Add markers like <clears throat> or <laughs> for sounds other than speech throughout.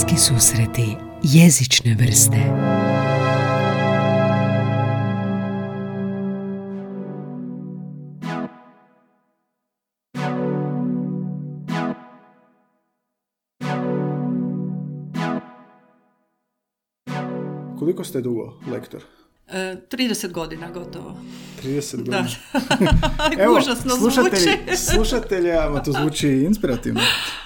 Bliski susreti jezične vrste Koliko ste dugo lektor? 30 godina gotovo. 30 godina. Da. <laughs> Evo, Užasno slušatelji, zvuči. <laughs> to zvuči inspirativno,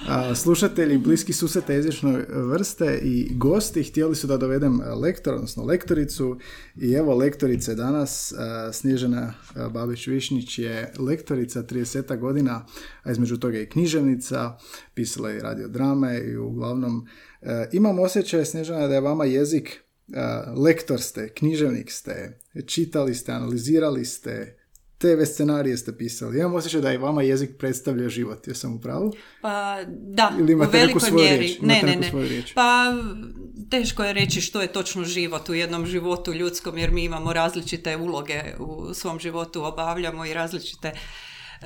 a, slušatelji bliski susreta jezične vrste i gosti htjeli su da dovedem lektora, odnosno lektoricu i evo lektorice danas, a, Snježana Babić-Višnjić je lektorica 30 godina, a između toga i književnica, pisala je i radiodrame i uglavnom a, imam osjećaj, Snježana, da je vama jezik lektor ste, književnik ste, čitali ste, analizirali ste, TV scenarije ste pisali. Imam osjećaj da i vama jezik predstavlja život. Jesam u pravu? Pa da, Ili u imate velikoj mjeri. riječ? Ne, ne, ne. Pa teško je reći što je točno život u jednom životu ljudskom jer mi imamo različite uloge u svom životu, obavljamo i različite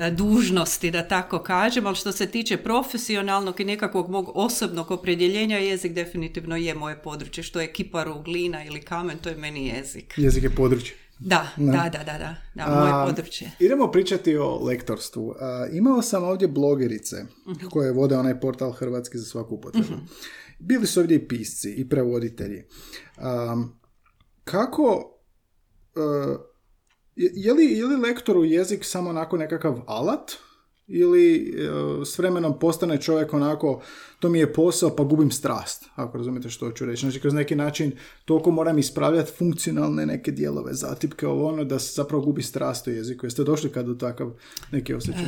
dužnosti, da tako kažem, ali što se tiče profesionalnog i nekakvog mog osobnog opredjeljenja, jezik definitivno je moje područje, što je kiparu, glina ili kamen, to je meni jezik. Jezik je područje. Da, da, da, da, da, da, moje A, područje. Idemo pričati o lektorstvu. A, imao sam ovdje blogerice Mhm. koje vode onaj portal Hrvatski za svaku upotrebu. Bili su ovdje i pisci i prevoditelji. Am, kako... e, je, li, je li lektoru jezik samo onako nekakav alat? Ili e, s vremenom postane čovjek onako, to mi je posao pa gubim strast, ako razumijete što hoću reći. Znači kroz neki način toliko moram ispravljati funkcionalne neke dijelove, zatipke, ovo ono, da se zapravo gubi strast u jeziku. Jeste došli kad do takav neki osjećaj?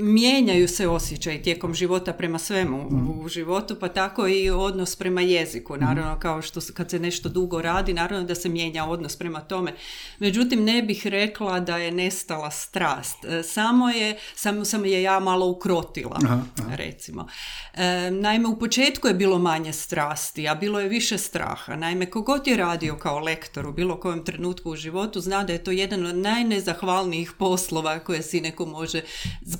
Mijenjaju se osjećaji tijekom života prema svemu Mhm. u životu, pa tako i odnos prema jeziku. Naravno, kao što kad se nešto dugo radi, naravno da se mijenja odnos prema tome. Međutim, ne bih rekla da je nestala strast. E, Samo je, samo sam je ja malo ukrotila, Aha, aha. recimo. E, naime, u početku je bilo manje strasti, a bilo je više straha. Naime, kogod je radio kao lektor u bilo kojem trenutku u životu, zna da je to jedan od najnezahvalnijih poslova koje si neko može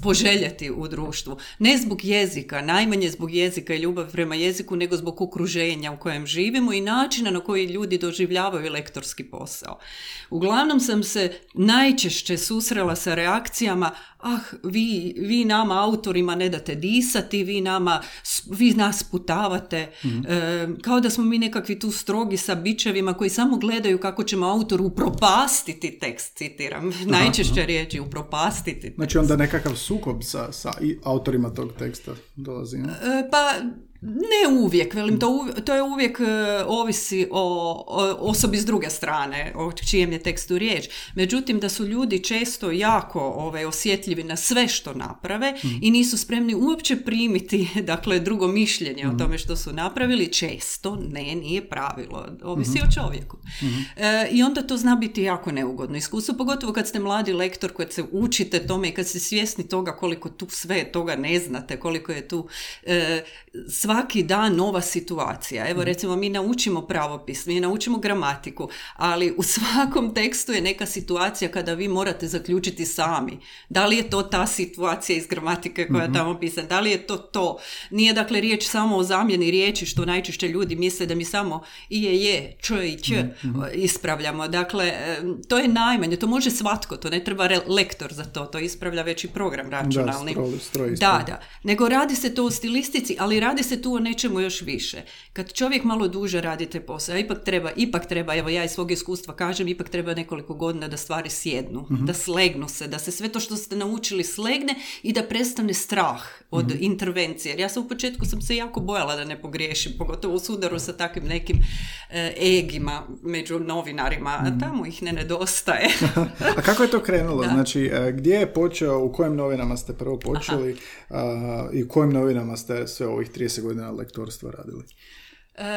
poželjeti u društvu. Ne zbog jezika, najmanje zbog jezika i ljubav prema jeziku, nego zbog okruženja u kojem živimo i načina na koji ljudi doživljavaju lektorski posao. Uglavnom sam se najčešće susrela sa reakcijama ah, vi, vi nama autorima ne date disati, vi nama, vi nas putavate, e, kao da smo mi nekakvi tu strogi sa bičevima koji samo gledaju kako ćemo autoru upropastiti tekst, citiram, najčešće riječi upropastiti Znači onda nekakav sukob sa, sa i autorima tog teksta dolazi. ne? Pa ne uvijek, velim, to, uvi- to je uvijek e, ovisi o, o osobi s druge strane, o čijem je tekstu riječ. Međutim, da su ljudi često jako ovaj, osjetljivi na sve što naprave i nisu spremni uopće primiti <laughs> dakle, drugo mišljenje o tome što su napravili, često ne, nije pravilo. Ovisi o čovjeku. E, I onda to zna biti jako neugodno iskustvo, pogotovo kad ste mladi lektor, kad se učite tome i kad ste svjesni toga koliko tu sve toga ne znate, koliko je tu e, svaki dan nova situacija. Evo recimo mi naučimo pravopis, mi naučimo gramatiku, ali u svakom tekstu je neka situacija kada vi morate zaključiti sami. Da li je to ta situacija iz gramatike koja je tamo pisana? Da li je to to? Nije dakle riječ samo o zamjeni riječi što najčešće ljudi misle da mi samo i je je, č i ć ispravljamo. Dakle, to je najmanje, to može svatko, to ne treba re- lektor za to, to ispravlja već i program računalni. stroj- stroj da, ispravlja. da. Nego radi se to o stilistici, ali radi se tu o nečemu još više. Kad čovjek malo duže radi taj posao, a ipak treba, ipak treba, evo ja iz svog iskustva kažem, ipak treba nekoliko godina da stvari sjednu, Mhm. da slegnu se, da se sve to što ste naučili slegne i da prestane strah od Mhm. intervencije. Jer ja sam u početku sam se jako bojala da ne pogriješim, pogotovo u sudaru sa takvim nekim e, egima među novinarima, Mhm. a tamo ih ne nedostaje. <laughs> <laughs> A kako je to krenulo? Da. Znači, e, gdje je počeo, u kojim novinama ste prvo počeli a, i u kojim novinama ste sve ovih 30 godina lektorstva radili? E,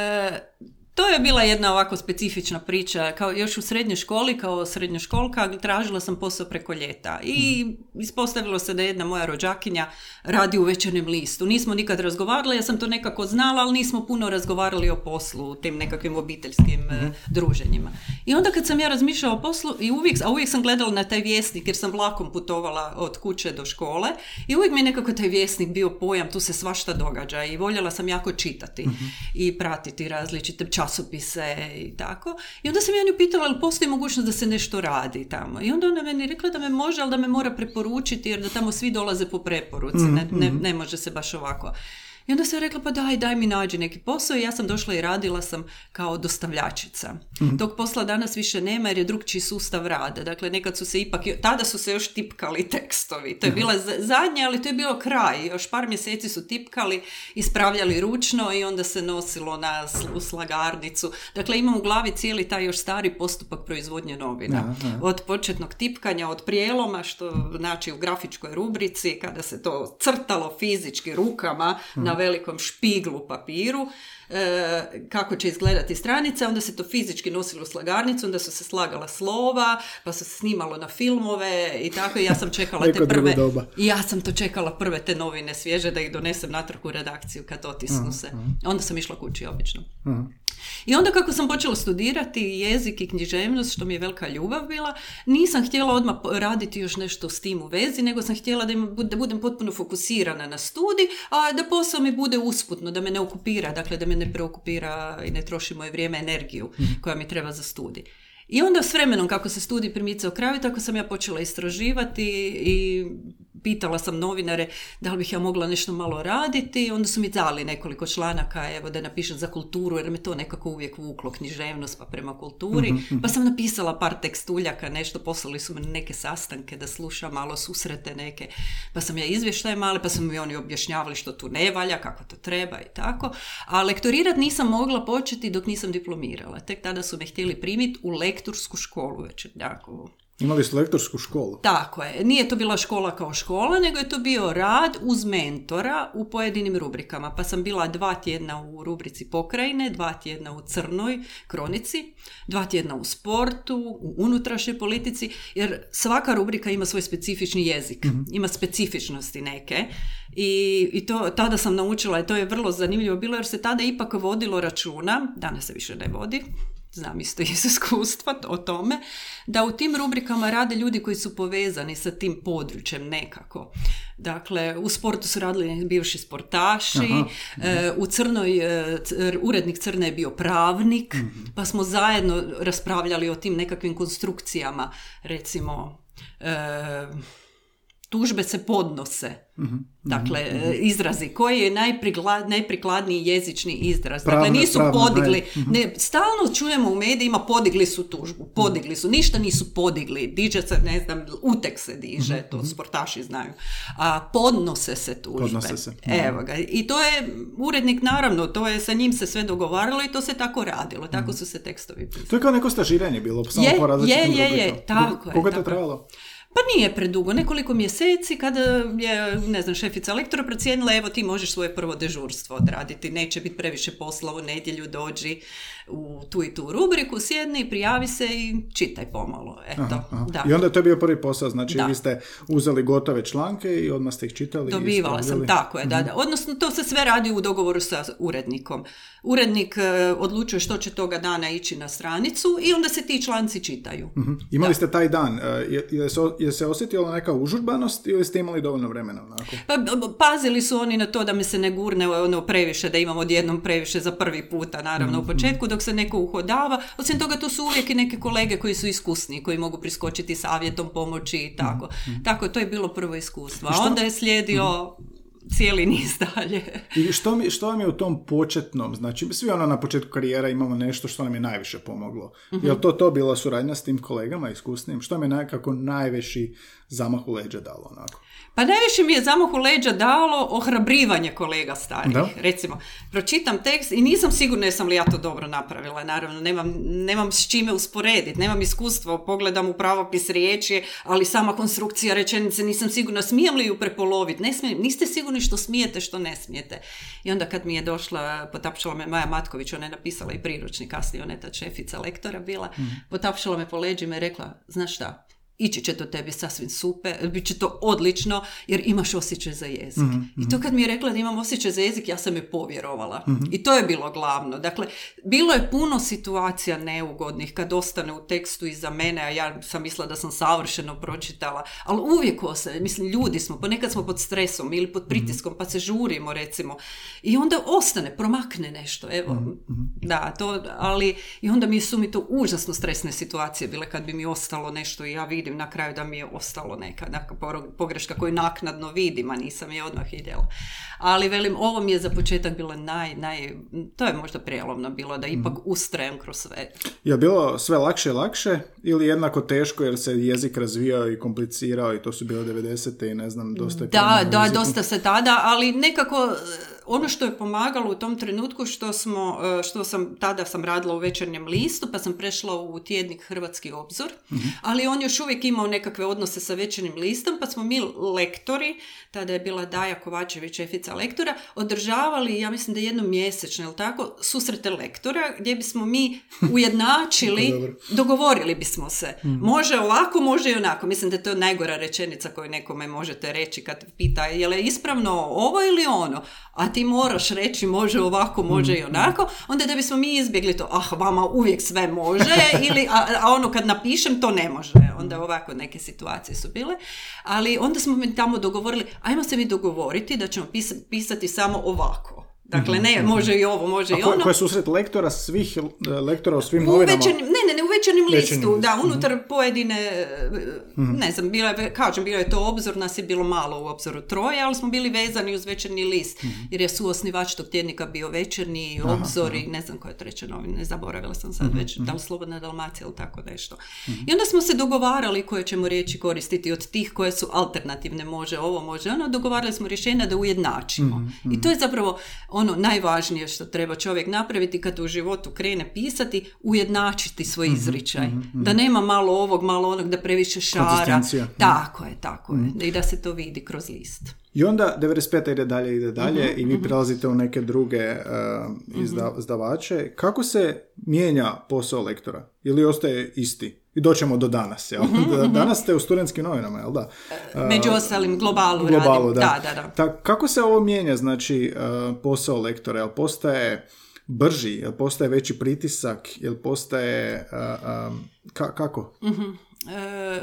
to je bila jedna ovako specifična priča. Kao još u srednjoj školi, kao srednjoškolka, tražila sam posao preko ljeta. I ispostavilo se da je jedna moja rođakinja radi u večernjem listu. Nismo nikad razgovarali, ja sam to nekako znala, ali nismo puno razgovarali o poslu, tim nekakvim obiteljskim mm druženjima. I onda kad sam ja razmišljala o poslu, i uvijek, a uvijek sam gledala na taj vjesnik, jer sam vlakom putovala od kuće do škole, i uvijek mi je nekako taj vjesnik bio pojam, tu se svašta događa i voljela sam jako čitati mhm. i pratiti različite časopise i tako. I onda sam ja nju pitala, ali postoji mogućnost da se nešto radi tamo? I onda ona meni rekla da me može, ali da me mora preporučiti, jer da tamo svi dolaze po preporuci, ne, ne, mhm. ne može se baš ovako. I onda sam rekla, pa daj, daj mi nađi neki posao i ja sam došla i radila sam kao dostavljačica. mm Tog posla danas više nema jer je drugčiji sustav rada. Dakle, nekad su se ipak, tada su se još tipkali tekstovi. To je bila zadnja, ali to je bilo kraj. Još par mjeseci su tipkali, ispravljali ručno i onda se nosilo na slagarnicu. Dakle, imam u glavi cijeli taj još stari postupak proizvodnje novina. Od početnog tipkanja, od prijeloma, što znači u grafičkoj rubrici, kada se to crtalo fizički rukama na na velikom špiglu papiru e, kako će izgledati stranica, onda se to fizički nosilo u slagarnicu, onda su se slagala slova, pa se snimalo na filmove i tako i ja sam čekala te prve i ja sam to čekala prve te novine svježe da ih donesem natrag u redakciju kad otisnu se. Onda sam išla kući obično. I onda kako sam počela studirati jezik i književnost, što mi je velika ljubav bila, nisam htjela odmah raditi još nešto s tim u vezi, nego sam htjela da, da budem potpuno fokusirana na studij, a da posao mi bude usputno, da me ne okupira, dakle da me ne preokupira i ne troši moje vrijeme, energiju mhm. koja mi treba za studij. I onda s vremenom kako se studij primicao kraju, tako sam ja počela istraživati i pitala sam novinare da li bih ja mogla nešto malo raditi, onda su mi dali nekoliko članaka, evo da napišem za kulturu, jer me to nekako uvijek vuklo književnost pa prema kulturi, mhm, mhm. pa sam napisala par tekstuljaka, nešto, poslali su me neke sastanke da slušam, malo susrete neke, pa sam ja izvještaj mali, pa su mi oni objašnjavali što tu ne valja, kako to treba i tako, a lektorirat nisam mogla početi dok nisam diplomirala, tek tada su me htjeli primiti u lektorsku školu već, jako Imali ste lektorsku školu? Tako je. Nije to bila škola kao škola, nego je to bio rad uz mentora u pojedinim rubrikama. Pa sam bila dva tjedna u rubrici pokrajine, dva tjedna u crnoj kronici, dva tjedna u sportu, u unutrašnjoj politici, jer svaka rubrika ima svoj specifični jezik, mhm. ima specifičnosti neke. I, I to tada sam naučila i to je vrlo zanimljivo bilo jer se tada ipak vodilo računa, danas se više ne vodi, znam isto <laughs> iz iskustva o tome, da u tim rubrikama rade ljudi koji su povezani sa tim područjem nekako. Dakle, u sportu su radili bivši sportaši, e, u Crnoj, e, urednik Crne je bio pravnik, mhm. pa smo zajedno raspravljali o tim nekakvim konstrukcijama, recimo... E, tužbe se podnose. Mhm, dakle, mhm, mhm. izrazi. Koji je najprikladniji jezični izraz? dakle, nisu podigli. Ne, stalno čujemo u medijima podigli su tužbu. Podigli su. Ništa nisu podigli. Diže se, ne znam, utek se diže, to sportaši znaju. A podnose se tužbe. Podnose se. Evo ga. I to je, urednik naravno, to je, sa njim se sve dogovaralo i to se tako radilo. Tako su se tekstovi pisali. To je kao neko stažiranje bilo, samo je, po je, je, je, tako je. Koliko je to trajalo? Pa nije predugo, nekoliko mjeseci kada je, ne znam, šefica lektora procijenila evo ti možeš svoje prvo dežurstvo odraditi, neće biti previše posla u nedjelju, dođi u tu i tu rubriku, sjedni, prijavi se i čitaj pomalo. Eto, Da. I onda je to bio prvi posao, znači vi ste uzeli gotove članke i odmah ste ih čitali Dobivala sam, tako je, da, mhm. da. Odnosno to se sve radi u dogovoru sa urednikom. Urednik e, odlučuje što će toga dana ići na stranicu i onda se ti članci čitaju. uh Imali ste taj dan, e, je, je, se, je se osjetila neka užurbanost ili ste imali dovoljno vremena? Onako? Pa, pazili su oni na to da mi se ne gurne ono previše, da imam odjednom previše za prvi puta, naravno u mhm, početku, dok se neko uhodava. Osim toga, to su uvijek i neke kolege koji su iskusni, koji mogu priskočiti savjetom, pomoći i tako. Mm-hmm. Tako, to je bilo prvo iskustvo. A onda je slijedio cijeli niz dalje. <laughs> I što, mi, što vam je u tom početnom, znači svi ono na početku karijera imamo nešto što nam je najviše pomoglo. mm Je to to bila suradnja s tim kolegama iskusnim? Što mi je nekako najveći zamah u leđa dalo onako? Pa najviše mi je zamah u leđa dalo ohrabrivanje kolega starih. Recimo, pročitam tekst i nisam sigurna jesam li ja to dobro napravila. Naravno, nemam, nemam s čime usporediti, nemam iskustvo, pogledam u pravopis riječi, ali sama konstrukcija rečenice nisam sigurna, smijem li ju prepoloviti, ne smijem, niste sigurni sigurni što smijete, što ne smijete. I onda kad mi je došla, potapšala me Maja Matković, ona je napisala i priručnik, kasnije ona je ta šefica lektora bila, mm. potapšala me po leđima i rekla, znaš šta, ići će to tebi sasvim super, bit će to odlično jer imaš osjećaj za jezik. Mhm, I to kad mi je rekla da imam osjećaj za jezik, ja sam je povjerovala. I to je bilo glavno. Dakle, bilo je puno situacija neugodnih kad ostane u tekstu iza mene, a ja sam mislila da sam savršeno pročitala, ali uvijek ostaje, mislim, ljudi smo, ponekad smo pod stresom ili pod pritiskom, pa se žurimo recimo. I onda ostane, promakne nešto, evo. Da, to, ali i onda mi su mi to užasno stresne situacije bile kad bi mi ostalo nešto i ja vidim na kraju da mi je ostalo neka, neka pogreška koju naknadno vidim, a nisam je odmah vidjela. Ali velim, ovo mi je za početak bilo naj, naj, to je možda prijelomno bilo, da ipak ustrajem kroz sve. Je bilo sve lakše i lakše ili jednako teško jer se jezik razvijao i komplicirao i to su bile 90. i ne znam, dosta je Da, da, jeziku? dosta se tada, ali nekako ono što je pomagalo u tom trenutku što smo, e, što sam, tada sam radila u večernjem listu, pa sam prešla u tjednik Hrvatski obzor, ali on još uvijek imao nekakve odnose sa večernjim listom, pa smo mi lektori, tada je bila Daja Kovačević, šefica lektora, održavali, ja mislim da jednom mjesečno, jel tako, susrete lektora, gdje bismo mi <laughs> ujednačili, dogovorili bismo se. Može ovako, može i onako. Mislim da je to najgora rečenica koju nekome možete reći kad pita je li ispravno ovo ili ono. A ti moraš reći može ovako, može i onako. Onda da bismo mi izbjegli to, ah, vama uvijek sve može, <laughs> ili, a, a ono kad napišem to ne može. Onda ovako neke situacije su bile. Ali onda smo mi tamo dogovorili, ajmo se mi dogovoriti da ćemo pisa- pisati samo ovako. Dakle, ne, može i ovo, može A i ono. ko je susret lektora, svih e, lektora u svim U novinama? ne, ne, ne, u Večernjem listu, da, unutar pojedine, e, ne znam, bilo je, kažem, bilo je to obzor, nas je bilo malo u obzoru troje, ali smo bili vezani uz večernji list, jer je suosnivač tog tjednika bio večernji, obzor i ne znam koje treće novine, zaboravila sam sad već, da li Slobodna Dalmacija ili tako nešto. I onda smo se dogovarali koje ćemo riječi koristiti od tih koje su alternativne, može ovo, može ono, dogovarali smo rješenja da ujednačimo. I to je zapravo ono najvažnije što treba čovjek napraviti kad u životu krene pisati, ujednačiti svoj izričaj. Da nema malo ovog, malo onog, da previše šara. Konzistencija. Tako je, tako je. I da se to vidi kroz list. I onda 95. ide dalje, ide dalje Mhm, i vi prelazite u neke druge izda- izdavače. Kako se mijenja posao lektora? Ili ostaje isti? I doćemo do danas, jel? Mhm, Da- Danas ste u studentskim novinama, jel da? Među ostalim globalu, globalu, radim. da. Da, da, da. Ta- kako se ovo mijenja, znači, e, posao lektora? Jel postaje brži? Jel postaje veći pritisak? Jel postaje... e, ka- kako? E,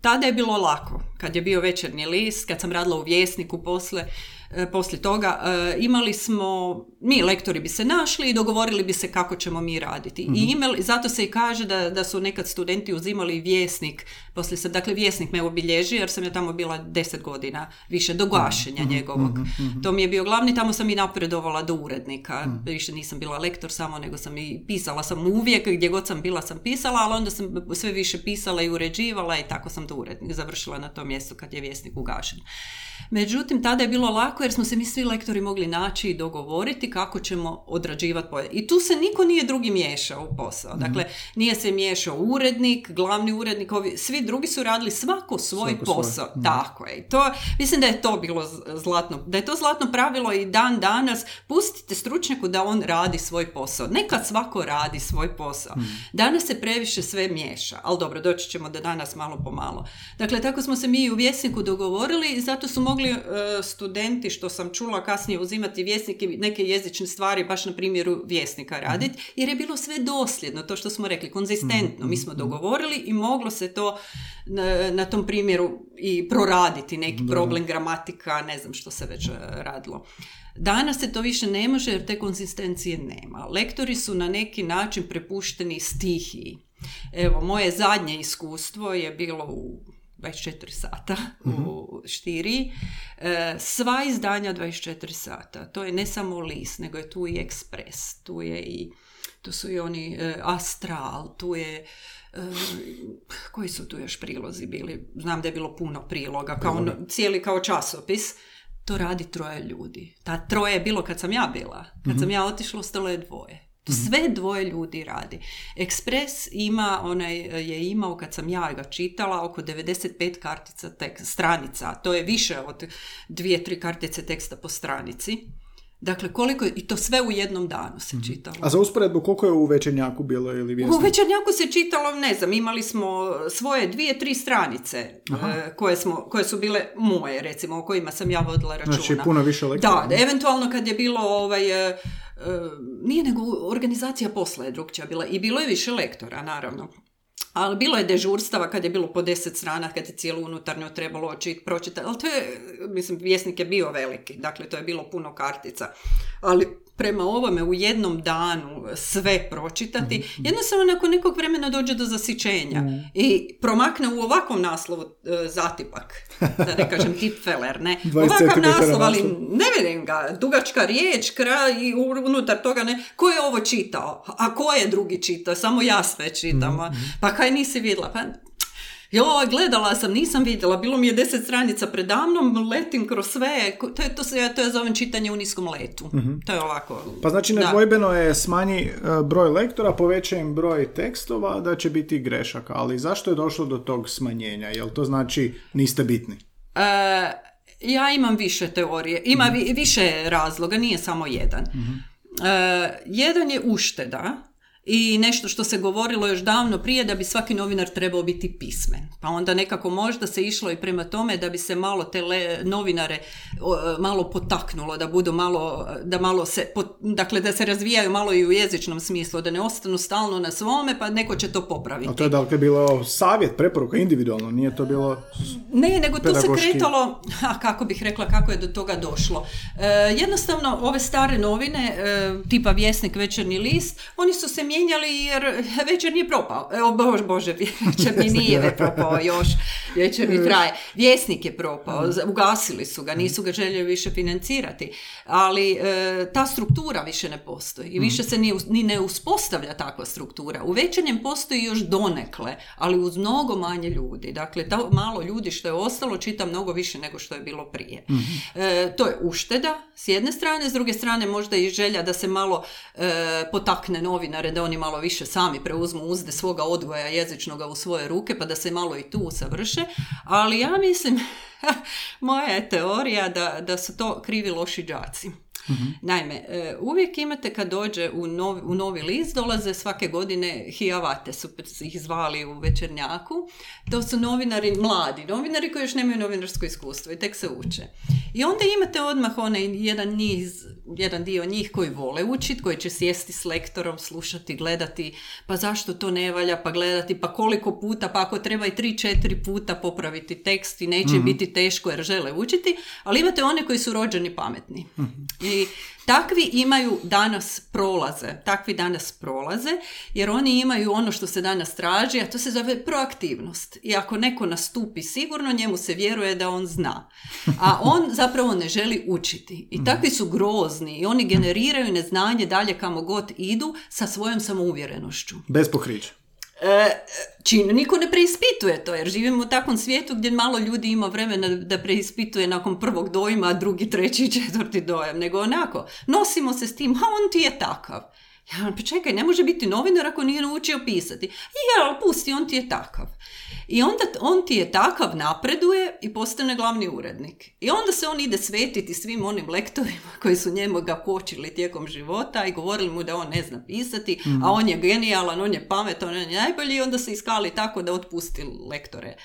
tada je bilo lako. Kad je bio večernji list, kad sam radila u Vjesniku posle, e, poslije toga, e, imali smo, mi lektori bi se našli i dogovorili bi se kako ćemo mi raditi. I imali, zato se i kaže da, da su nekad studenti uzimali Vjesnik, poslije se, dakle Vjesnik me obilježi jer sam ja tamo bila deset godina više do gašenja njegovog. To mi je bio glavni, tamo sam i napredovala do urednika. Više nisam bila lektor samo, nego sam i pisala sam uvijek, gdje god sam bila sam pisala, ali onda sam sve više pisala i uređivala i tako sam do urednik završila na tom mjestu kad je Vjesnik ugašen. Međutim, tada je bilo lako jer smo se mi svi lektori mogli naći i dogovoriti kako ćemo odrađivati poje. I tu se niko nije drugi miješao u posao. Dakle, nije se miješao urednik, glavni urednik, ovi, svi drugi su radili svako svoj Svako svoj. posao. Tako je. To, mislim da je to bilo zlatno, da je to zlatno pravilo i dan danas. Pustite stručnjaku da on radi svoj posao. Neka svako radi svoj posao. Danas se previše sve miješa, ali dobro, doći ćemo do danas malo po malo. Dakle, tako smo se mi u Vjesniku dogovorili i zato su mogli e, studenti, što sam čula kasnije, uzimati Vjesnik i neke jezične stvari baš na primjeru Vjesnika raditi, jer je bilo sve dosljedno, to što smo rekli, konzistentno. Mi smo dogovorili i moglo se to na, na tom primjeru i proraditi, neki problem gramatika, ne znam što se već e, radilo. Danas se to više ne može jer te konzistencije nema. Lektori su na neki način prepušteni stihiji. Evo, moje zadnje iskustvo je bilo u 24 sata u Štiriji. E, sva izdanja 24 sata. To je ne samo list, nego je tu i ekspres, tu je i tu su i oni e, astral, tu je e, koji su tu još prilozi bili? Znam da je bilo puno priloga, kao ono, cijeli kao časopis. To radi troje ljudi. Ta troje je bilo kad sam ja bila. Kad sam ja otišla, ostalo je dvoje. To Mhm. sve dvoje ljudi radi. Ekspres ima, onaj je imao kad sam ja ga čitala, oko 95 kartica tek, stranica. To je više od dvije, tri kartice teksta po stranici. Dakle, koliko je, i to sve u jednom danu se čitalo. A za usporedbu, koliko je u večernjaku bilo ili U vjesniku? večernjaku se čitalo, ne znam, imali smo svoje dvije, tri stranice e, koje, smo, koje su bile moje, recimo, o kojima sam ja vodila računa. Znači, puno više lektora. Da, eventualno kad je bilo ovaj, e, nije nego organizacija posla je drugčija bila i bilo je više lektora, naravno. Ali bilo je dežurstava kad je bilo po deset strana, kad je cijelu unutarnju trebalo oči, pročitati. Ali to je, mislim, vjesnik je bio veliki, dakle to je bilo puno kartica. Ali prema ovome u jednom danu sve pročitati, jednostavno nakon nekog vremena dođe do zasićenja i promakne u ovakvom naslovu e, zatipak, da ne kažem <laughs> tipfeler, ne? 20 Ovakav naslov, ali ne vidim ga, dugačka riječ, kraj i unutar toga ne, ko je ovo čitao, a ko je drugi čitao, samo ja sve čitam, a- pa kaj nisi vidjela, pa Joj, gledala sam, nisam vidjela, bilo mi je deset stranica predamnom, letim kroz sve, to je, to, se, to je zovem čitanje u niskom letu. To je ovako. Pa znači nedvojbeno je smanji e, broj lektora, poveća im broj tekstova, da će biti grešaka. Ali zašto je došlo do tog smanjenja? Jel to znači niste bitni? E, ja imam više teorije, ima vi- više razloga, nije samo jedan. E, jedan je ušteda i nešto što se govorilo još davno prije da bi svaki novinar trebao biti pismen. Pa onda nekako možda se išlo i prema tome da bi se malo te novinare e, malo potaknulo, da budu malo, da malo se, dakle da se razvijaju malo i u jezičnom smislu, da ne ostanu stalno na svome pa neko će to popraviti. A to je dakle bilo savjet, preporuka, individualno, nije to bilo... Ne, nego tu se kretalo, a kako bih rekla, kako je do toga došlo. E, jednostavno, ove stare novine, e, tipa Vjesnik, Večernji list, oni su se mijenjali jer Večernji je propao. E, o bože, <laughs> bože, Večernji nije ve propao još, Večernji traje. Vjesnik je propao, z- ugasili su ga, nisu ga željeli više financirati, ali e, ta struktura više ne postoji i više se ni, ni ne uspostavlja takva struktura. U Večernjem postoji još donekle, ali uz mnogo manje ljudi. Dakle, to malo ljudi što je ostalo čita mnogo više nego što je bilo prije. E, to je ušteda s jedne strane, s druge strane možda i želja da se malo e, potakne novinare, da oni malo više sami preuzmu uzde svoga odgoja jezičnoga u svoje ruke, pa da se malo i tu usavrše. Ali ja mislim, <laughs> moja je teorija da, da su to krivi loši đaci. Naime, e, uvijek imate kad dođe u novi, u novi list, dolaze svake godine hijavate, su ih zvali u večernjaku. To su novinari, mladi novinari koji još nemaju novinarsko iskustvo i tek se uče. I onda imate odmah onaj jedan niz, jedan dio njih koji vole učiti, koji će sjesti s lektorom, slušati, gledati, pa zašto to ne valja, pa gledati, pa koliko puta, pa ako treba i tri, četiri puta popraviti tekst i neće im biti teško jer žele učiti, ali imate one koji su rođeni pametni. I takvi imaju danas prolaze, takvi danas prolaze, jer oni imaju ono što se danas traži, a to se zove proaktivnost. I ako neko nastupi sigurno, njemu se vjeruje da on zna. A on <laughs> zapravo ne želi učiti. I takvi su grozni i oni generiraju neznanje dalje kamo god idu sa svojom samouvjerenošću. Bez pokrića. E, čin, niko ne preispituje to, jer živimo u takvom svijetu gdje malo ljudi ima vremena da preispituje nakon prvog dojma, drugi, treći <laughs> četvrti dojam, nego onako, nosimo se s tim, a on ti je takav. Ja, pa čekaj, ne može biti novinar ako nije naučio pisati. Je, pusti, on ti je takav. I onda on ti je takav, napreduje i postane glavni urednik. I onda se on ide svetiti svim onim lektorima <laughs> koji su njemu ga kočili tijekom života i govorili mu da on ne zna pisati, a on je genijalan, on je pametan, on je najbolji i onda se iskali tako da otpusti lektore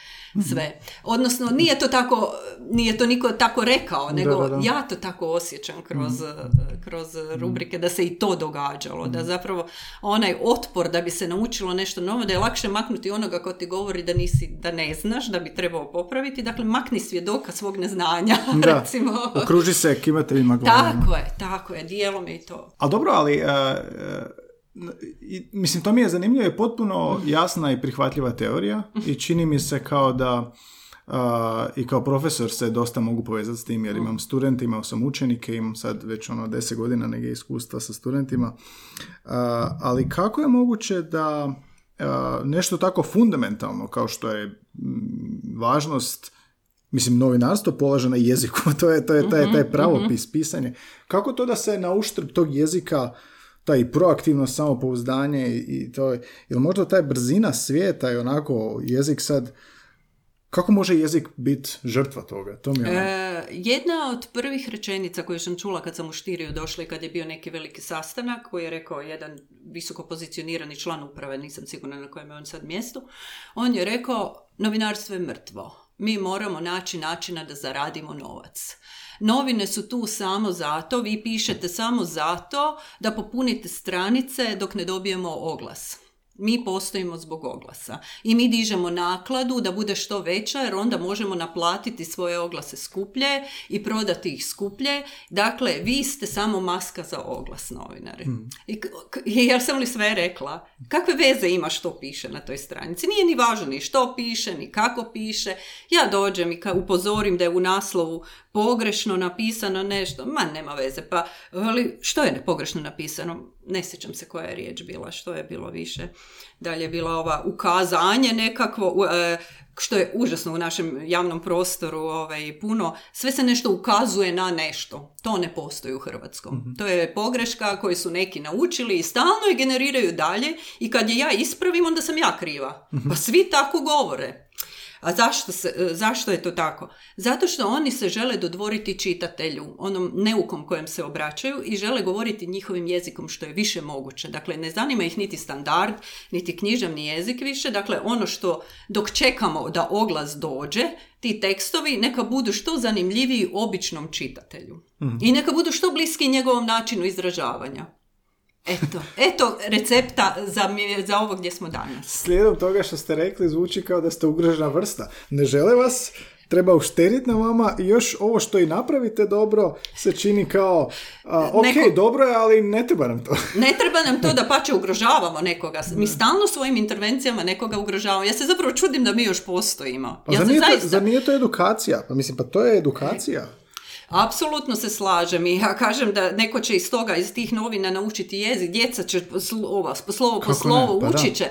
sve. Odnosno, nije to tako, nije to niko tako rekao, nego da, da. ja to tako osjećam kroz, kroz rubrike da se i to događalo, da zapravo onaj otpor da bi se naučilo nešto novo, da je lakše maknuti onoga ko ti govori da nisi, da ne znaš, da bi trebao popraviti, dakle makni svjedoka svog neznanja, <laughs> Da, recimo. okruži se kimateljima glavama. Tako je, tako je, dijelom je i to. Ali dobro, ali i- mislim, to mi je zanimljivo je potpuno jasna i prihvatljiva teorija i čini mi se kao da a, i kao profesor se dosta mogu povezati s tim jer imam studente, imao sam učenike, imam sad već ono deset godina neke iskustva sa studentima. A, ali kako je moguće da a, nešto tako fundamentalno kao što je mm, važnost mislim, novinarstvo polaže na jeziku, <laughs> to je, to je taj, taj pravopis, pisanje. Kako to da se na uštrb tog jezika ta i proaktivnost, samopouzdanje i, i to je, jel možda taj brzina svijeta je onako jezik sad, kako može jezik biti žrtva toga? To mi je ono- E, jedna od prvih rečenica koju sam čula kad sam u Štiriju došla i kad je bio neki veliki sastanak koji je rekao jedan visoko pozicionirani član uprave, nisam sigurna na kojem je on sad mjestu, on je rekao novinarstvo je mrtvo. Mi moramo naći načina da zaradimo novac. Novine su tu samo zato, vi pišete samo zato da popunite stranice dok ne dobijemo oglas. Mi postojimo zbog oglasa i mi dižemo nakladu da bude što veća jer onda možemo naplatiti svoje oglase skuplje i prodati ih skuplje. Dakle, vi ste samo maska za oglas novinari. I k- k- jer sam li sve rekla? Kakve veze ima što piše na toj stranici? Nije ni važno ni što piše, ni kako piše. Ja dođem i ka- upozorim da je u naslovu pogrešno napisano nešto. Ma, nema veze. Pa, ali što je pogrešno napisano? Ne sjećam se koja je riječ bila, što je bilo više. Dalje je bila ova ukazanje nekakvo, e, što je užasno u našem javnom prostoru ovaj, puno. Sve se nešto ukazuje na nešto. To ne postoji u hrvatskom. To je pogreška koju su neki naučili i stalno je generiraju dalje i kad je ja ispravim, onda sam ja kriva. Pa svi tako govore. A zašto, se, e, zašto je to tako? Zato što oni se žele dodvoriti čitatelju, onom neukom kojem se obraćaju i žele govoriti njihovim jezikom što je više moguće. Dakle, ne zanima ih niti standard, niti književni jezik više. Dakle, ono što dok čekamo da oglas dođe, ti tekstovi neka budu što zanimljiviji običnom čitatelju. I neka budu što bliski njegovom načinu izražavanja. Eto, eto recepta za, za ovo gdje smo danas. Slijedom toga što ste rekli zvuči kao da ste ugrožena vrsta. Ne žele vas, treba ušteriti na vama i još ovo što i napravite dobro se čini kao a, ok, Neko- dobro je, ali ne treba nam to. Ne treba nam to <laughs> da pače ugrožavamo nekoga. Mi stalno svojim intervencijama nekoga ugrožavamo. Ja se zapravo čudim da mi još postojimo. Pa Ja zar, nije to, zaista... zar nije to edukacija? Pa mislim, pa to je edukacija. Apsolutno se slažem i ja kažem da neko će iz toga, iz tih novina naučiti jezik, djeca će po slo- ova, po slovo po slovo pa učit će.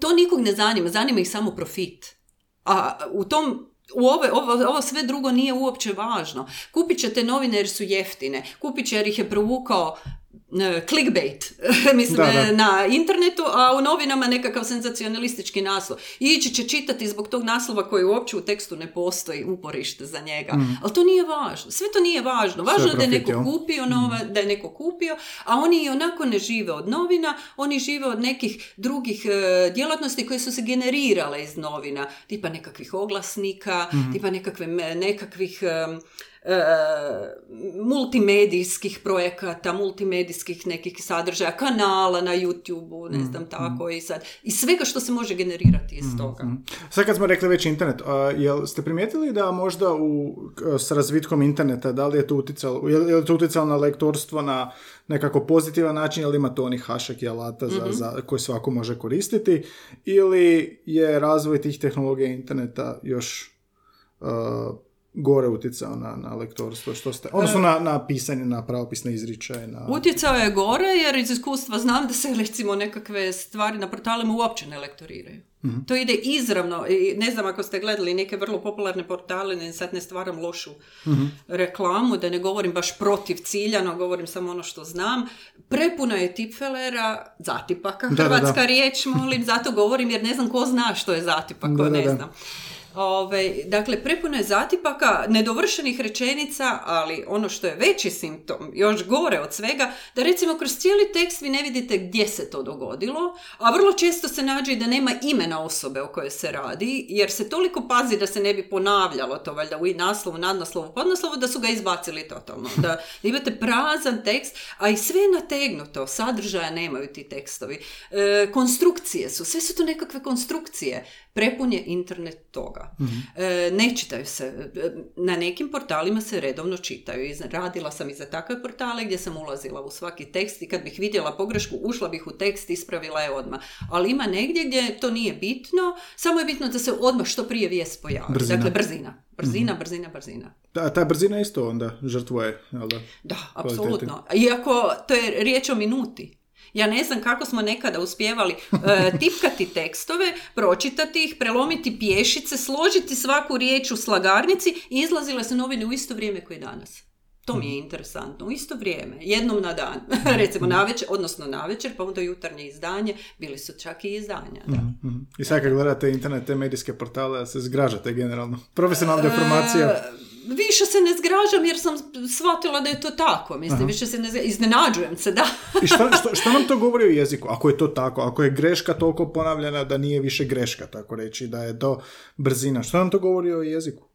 To nikog ne zanima, zanima ih samo profit. A u tom u ove, ovo, ovo sve drugo nije uopće važno. Kupit ćete novine jer su jeftine. Kupit će jer ih je provukao clickbait <laughs> mislim, Da, da. e, na internetu, a u novinama nekakav senzacionalistički naslov. Ići će čitati zbog tog naslova koji uopće u tekstu ne postoji uporište za njega. Ali to nije važno. Sve to nije važno. Važno je da je neko kupio nova, da je neko kupio, a oni i onako ne žive od novina, oni žive od nekih drugih e, djelatnosti koje su se generirale iz novina, tipa nekakvih oglasnika, tipa nekakve, nekakvih e, multimedijskih projekata, multimedijskih nekih sadržaja, kanala na YouTube-u, ne znam tako i sad. I svega što se može generirati iz toga. Sad kad smo rekli već internet, a, jel ste primijetili da možda u, s razvitkom interneta, da li je to utjecalo, je li, je to utjecalo na lektorstvo na nekako pozitivan način, ili ima to onih hašak i alata za, za, koje svako može koristiti, ili je razvoj tih tehnologija interneta još a, gore utjecao na, na lektorstvo, što ste, odnosno na, na pisanje, na pravopisne izričaje, na... Utjecao je gore jer iz iskustva znam da se recimo nekakve stvari na portalima uopće ne lektoriraju. To ide izravno. I ne znam ako ste gledali neke vrlo popularne portale, ne, sad ne stvaram lošu reklamu, da ne govorim baš protiv ciljano, govorim samo ono što znam. Prepuno je tipfelera, zatipaka, Da, da, da. hrvatska riječ, molim, zato govorim jer ne znam ko zna što je zatipak, ko ne da. znam. Ove, dakle, prepuno je zatipaka, nedovršenih rečenica, ali ono što je veći simptom, još gore od svega, da recimo kroz cijeli tekst vi ne vidite gdje se to dogodilo, a vrlo često se nađe i da nema imena osobe o kojoj se radi, jer se toliko pazi da se ne bi ponavljalo to, valjda u naslovu, nadnaslovu, podnaslovu, da su ga izbacili totalno. Da <laughs> imate prazan tekst, a i sve je nategnuto, sadržaja nemaju ti tekstovi. E, konstrukcije su, sve su to nekakve konstrukcije. Prepun je internet toga. E, ne čitaju se. E, Na nekim portalima se redovno čitaju. I Radila sam i za takve portale gdje sam ulazila u svaki tekst i kad bih vidjela pogrešku, ušla bih u tekst, ispravila je odmah. Ali ima negdje gdje to nije bitno, samo je bitno da se odmah što prije vijest pojavi. Brzina. Dakle, brzina. Brzina, brzina, brzina. Ta, ta brzina isto onda žrtvuje, jel da? Da, apsolutno. Iako to je riječ o minuti. Ja ne znam kako smo nekada uspjevali e, tipkati tekstove, pročitati ih, prelomiti pješice, složiti svaku riječ u slagarnici i izlazile su novine u isto vrijeme koji danas. To mi je interesantno. U isto vrijeme, jednom na dan, <laughs> recimo na večer, odnosno na večer, pa onda jutarnje izdanje, bili su čak i izdanja. Da. Mhm. I sad kad gledate internet, te medijske portale, se zgražate generalno. Profesionalna deformacija. E, više se ne zgražam jer sam shvatila da je to tako. Mislim, više se ne zgra- iznenađujem se, da. <laughs> I šta, šta, šta nam to govori o jeziku? Ako je to tako, ako je greška toliko ponavljena da nije više greška, tako reći, da je to brzina. Šta nam to govori o jeziku?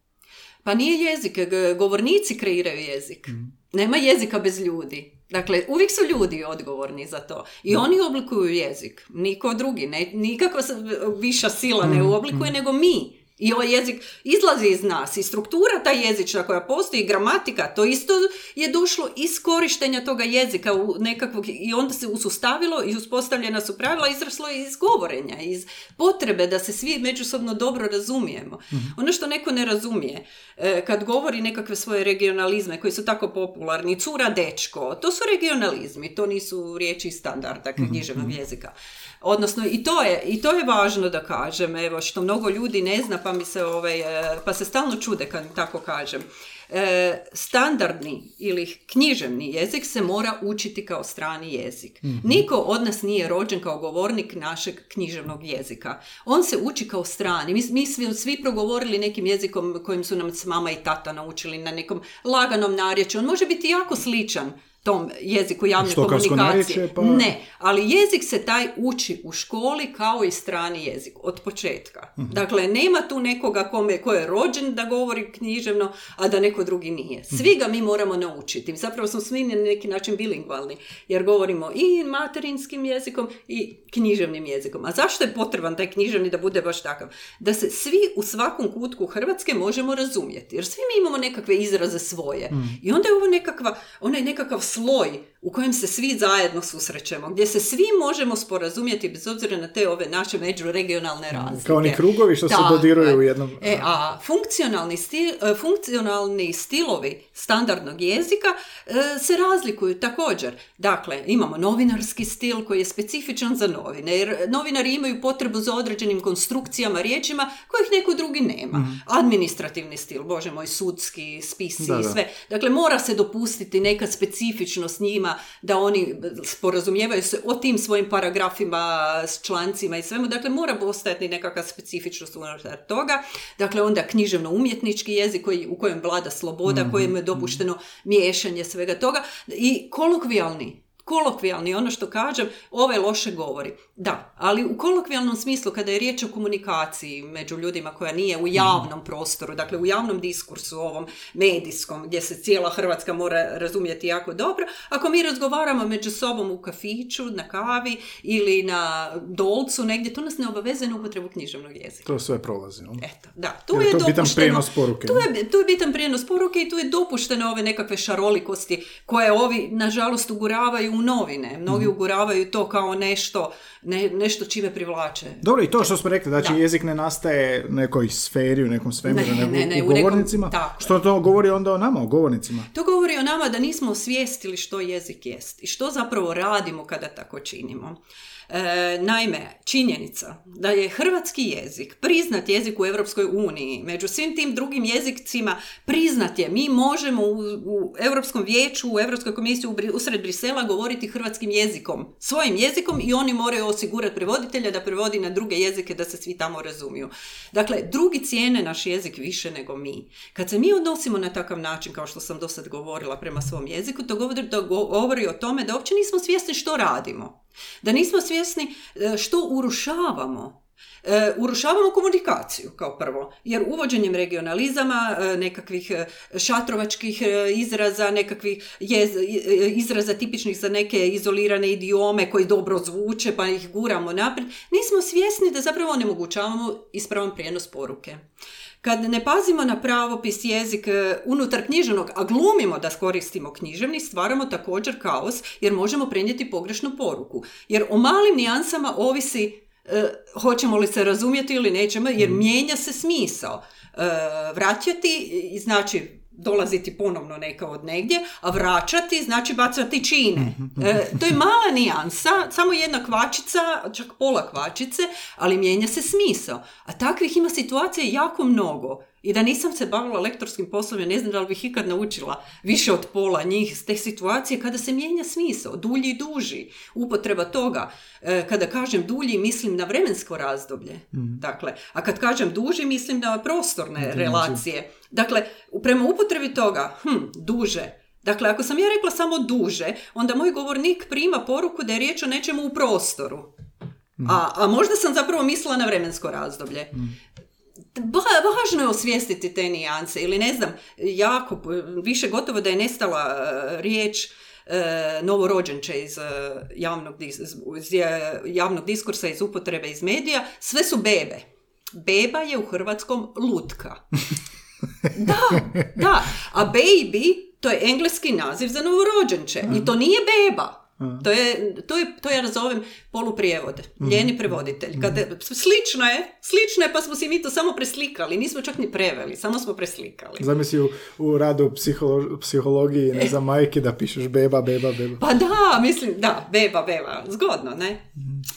Pa nije jezik, govornici kreiraju jezik. Nema jezika bez ljudi. Dakle, uvijek su ljudi odgovorni za to. I oni oblikuju jezik. Niko drugi. Ne, nikakva se viša sila ne oblikuje, nego mi. I ovaj jezik izlazi iz nas. I struktura ta jezična koja postoji, gramatika, to isto je došlo iz korištenja toga jezika u nekakvog, i onda se usustavilo i uspostavljena su pravila, izraslo je iz govorenja, iz potrebe da se svi međusobno dobro razumijemo. Ono što neko ne razumije, e, kad govori nekakve svoje regionalizme koji su tako popularni, cura, dečko, to su regionalizmi, to nisu riječi iz standarda književnog jezika. Odnosno i to je i to je važno da kažem, evo što mnogo ljudi ne zna pa mi se ovaj e, pa se stalno čude kad tako kažem. E, standardni ili književni jezik se mora učiti kao strani jezik. Niko od nas nije rođen kao govornik našeg književnog jezika. On se uči kao strani. Mi, mi svi, svi progovorili nekim jezikom kojim su nam s mama i tata naučili na nekom laganom narječju. On može biti jako sličan tom jeziku javne Štokavsko komunikacije. pa- Ne, ali jezik se taj uči u školi kao i strani jezik od početka. Mhm. Dakle, nema tu nekoga kome, ko je rođen da govori književno, a da neko drugi nije. Mhm. Svi ga mi moramo naučiti. Zapravo smo svi na neki način bilingvalni, jer govorimo i materinskim jezikom i književnim jezikom. A zašto je potreban taj književni da bude baš takav? Da se svi u svakom kutku Hrvatske možemo razumjeti. Jer svi mi imamo nekakve izraze svoje. Mhm. I onda je ovo nekakva, onaj nekakav слой u kojem se svi zajedno susrećemo, gdje se svi možemo sporazumjeti bez obzira na te ove naše međuregionalne razlike. Kao oni krugovi što se Tako dodiruju u jednom... E, a funkcionalni, stil, e, funkcionalni stilovi standardnog jezika e, se razlikuju također. Dakle, imamo novinarski stil koji je specifičan za novine, jer novinari imaju potrebu za određenim konstrukcijama, riječima kojih neko drugi nema. Administrativni stil, bože moj, sudski, spisi Da, i da. sve. Dakle, mora se dopustiti neka specifičnost njima da oni sporazumijevaju se o tim svojim paragrafima, s člancima i svemu. Dakle, mora postojati nekakva specifičnost unutar toga. Dakle, onda književno-umjetnički jezik koji, u kojem vlada sloboda, kojem je dopušteno miješanje svega toga i kolokvijalni kolokvijalni, ono što kažem, ovaj loše govori. Da, ali u kolokvijalnom smislu, kada je riječ o komunikaciji među ljudima koja nije u javnom prostoru, dakle u javnom diskursu ovom medijskom, gdje se cijela Hrvatska mora razumjeti jako dobro, ako mi razgovaramo među sobom u kafiću, na kavi ili na dolcu negdje, to nas ne obavezuje na upotrebu književnog jezika. To sve prolazi. jel? Eto, da, tu Jer je, je to bitan prijenos poruke, Tu je, tu je bitan prijenos poruke i tu je dopušteno ove nekakve šarolikosti koje ovi, nažalost, uguravaju u novine. Mnogi Mhm. uguravaju to kao nešto, ne, nešto čime privlače. Dobro, i to što smo rekli, znači Da. jezik ne nastaje u nekoj sferi, u nekom svemiru, Ne, ne, ne, u u nekom- govornicima. tako je. što to govori onda o nama, o govornicima? To govori o nama da nismo osvijestili što jezik jest i što zapravo radimo kada tako činimo. E, naime, činjenica da je hrvatski jezik priznat jezik u Europskoj uniji, među svim tim drugim jezicima priznat je. Mi možemo u, u Europskom vijeću, u Europskoj komisiji usred Brisela govoriti hrvatskim jezikom, svojim jezikom i oni moraju osigurati prevoditelja da prevodi na druge jezike da se svi tamo razumiju. Dakle, drugi cijene naš jezik više nego mi. Kad se mi odnosimo na takav način, kao što sam do sad govorila prema svom jeziku, to govori, to go- govori o tome da uopće nismo svjesni što radimo. Da nismo svjesni e, što urušavamo. E, urušavamo komunikaciju kao prvo, jer uvođenjem regionalizama, e, nekakvih šatrovačkih izraza, nekakvih jez- izraza tipičnih za neke izolirane idiome koji dobro zvuče pa ih guramo naprijed, nismo svjesni da zapravo onemogućavamo ispravan prijenos poruke. Kad ne pazimo na pravopis jezik e, unutar književnog, a glumimo da koristimo književni, stvaramo također kaos jer možemo prenijeti pogrešnu poruku. Jer o malim nijansama ovisi e, hoćemo li se razumjeti ili nećemo, jer mijenja se smisao. E, vraćati znači dolaziti ponovno neka od negdje, a vraćati znači bacati čine. E, to je mala nijansa, samo jedna kvačica, čak pola kvačice, ali mijenja se smisao. A takvih ima situacija jako mnogo. I da nisam se bavila lektorskim poslom, ne znam da li bih ikad naučila više od pola njih s te situacije kada se mijenja smisao, dulji i duži, upotreba toga. E, kada kažem dulji, mislim na vremensko razdoblje. Mhm. Dakle, a kad kažem duži, mislim na prostorne relacije. Dakle, prema upotrebi toga, hm, duže, Dakle, ako sam ja rekla samo duže, onda moj govornik prima poruku da je riječ o nečemu u prostoru. A, a možda sam zapravo mislila na vremensko razdoblje. Ba- važno je osvijestiti te nijanse ili ne znam, jako, više gotovo da je nestala e, riječ e, novorođenče iz, e, javnog, dis- iz e, javnog diskursa, iz upotrebe, iz medija, sve su bebe. Beba je u hrvatskom lutka. <laughs> Da, da. A baby, to je engleski naziv za novorođenče. I to nije beba. To je, to je, to ja nazovem poluprijevod, ljeni prevoditelj. Kad, slično je, slično je, pa smo si mi to samo preslikali, nismo čak ni preveli, samo smo preslikali. Zamisli u, u radu psiholo- psihologiji, ne znam, majke da pišeš beba, beba, beba. Pa da, mislim, da, beba, beba, zgodno, ne?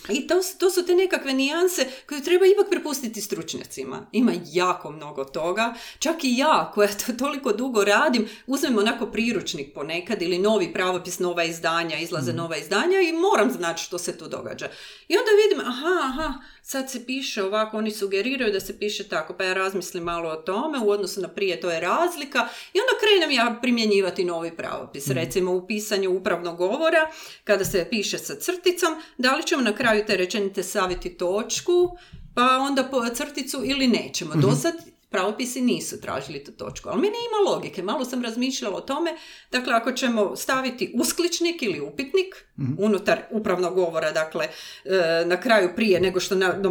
I to, to su te nekakve nijanse koje treba ipak prepustiti stručnjacima. Ima jako mnogo toga. Čak i ja, koja to toliko dugo radim, uzmem onako priručnik ponekad ili novi pravopis, nova izdanja, izlaze nova izdanja i moram znati što se tu događa. I onda vidim, aha, aha, sad se piše ovako, oni sugeriraju da se piše tako, pa ja razmislim malo o tome, u odnosu na prije to je razlika i onda krenem ja primjenjivati novi pravopis. Recimo u pisanju upravnog govora, kada se piše sa crticom, da li ćemo na kraju te rečenice staviti točku, pa onda po crticu ili nećemo. Do sad pravopisi nisu tražili tu točku, ali meni ima logike. Malo sam razmišljala o tome, dakle ako ćemo staviti uskličnik ili upitnik unutar upravnog govora, dakle e, na kraju prije nego što na-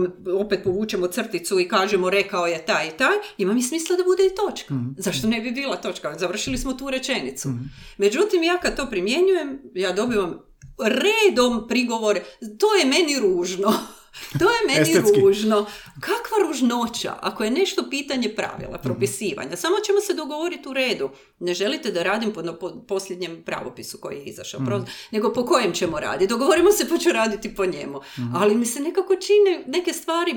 opet povučemo crticu i kažemo rekao je taj i taj, ima mi smisla da bude i točka. Zašto ne bi bila točka? Završili smo tu rečenicu. Međutim, ja kad to primjenjujem, ja dobivam redom prigovore, to je meni ružno. <laughs> To je meni Estetski. ružno. Kakva ružnoća ako je nešto pitanje pravila, propisivanja. Samo ćemo se dogovoriti u redu. Ne želite da radim po, po posljednjem pravopisu koji je izašao, pro- nego po kojem ćemo raditi. Dogovorimo se pa ću raditi po njemu. Ali mi se nekako čine neke stvari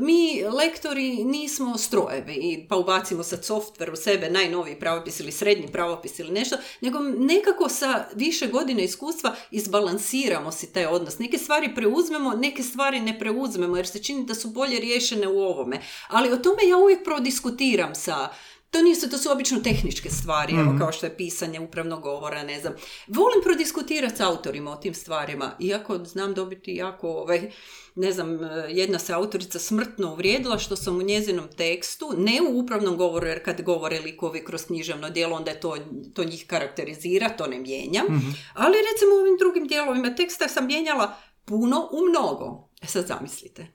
mi lektori nismo strojevi pa ubacimo sad softver u sebe najnoviji pravopis ili srednji pravopis ili nešto, nego nekako sa više godine iskustva izbalansiramo si taj odnos. Neke stvari preuzmemo, neke stvari ne preuzmemo jer se čini da su bolje riješene u ovome. Ali o tome ja uvijek prodiskutiram sa to nisu, to su obično tehničke stvari, evo kao što je pisanje upravnog govora, ne znam. Volim prodiskutirati s autorima o tim stvarima, iako znam dobiti jako, ovaj, ne znam, jedna se autorica smrtno uvrijedila što sam u njezinom tekstu, ne u upravnom govoru, jer kad govore likovi kroz književno djelo, onda je to, to njih karakterizira, to ne mijenjam, ali recimo u ovim drugim dijelovima teksta sam mijenjala puno u mnogo. E sad zamislite,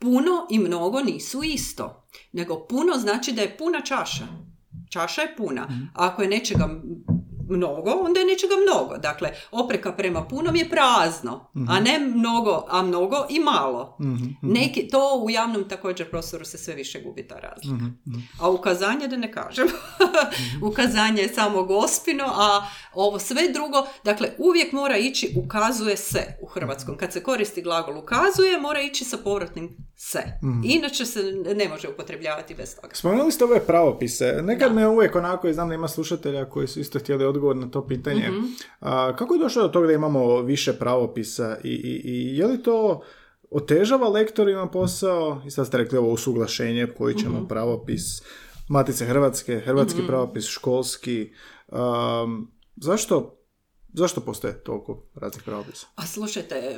puno i mnogo nisu isto, nego puno znači da je puna čaša. Čaša je puna. A ako je nečega mnogo, onda je nečega mnogo. Dakle, opreka prema punom je prazno, a ne mnogo, a mnogo i malo. Neki, to u javnom također prostoru se sve više gubi ta razlika. A ukazanje da ne kažem. <laughs> ukazanje je samo gospino, a ovo sve drugo, dakle, uvijek mora ići ukazuje se u hrvatskom. Kad se koristi glagol ukazuje, mora ići sa povratnim se. Inače se ne može upotrebljavati bez toga. Spomenuli ste ove pravopise. Nekad me uvijek onako, i znam da ima slušatelja koji su isto htjeli odgovor na to pitanje. Mhm. A, kako je došlo do toga da imamo više pravopisa i, i, i je li to otežava lektorima posao? I sad ste rekli ovo usuglašenje, koji ćemo Mhm. pravopis, Matice Hrvatske, hrvatski pravopis, školski. Um, zašto, zašto postoje toliko raznih pravopisa? A slušajte, e,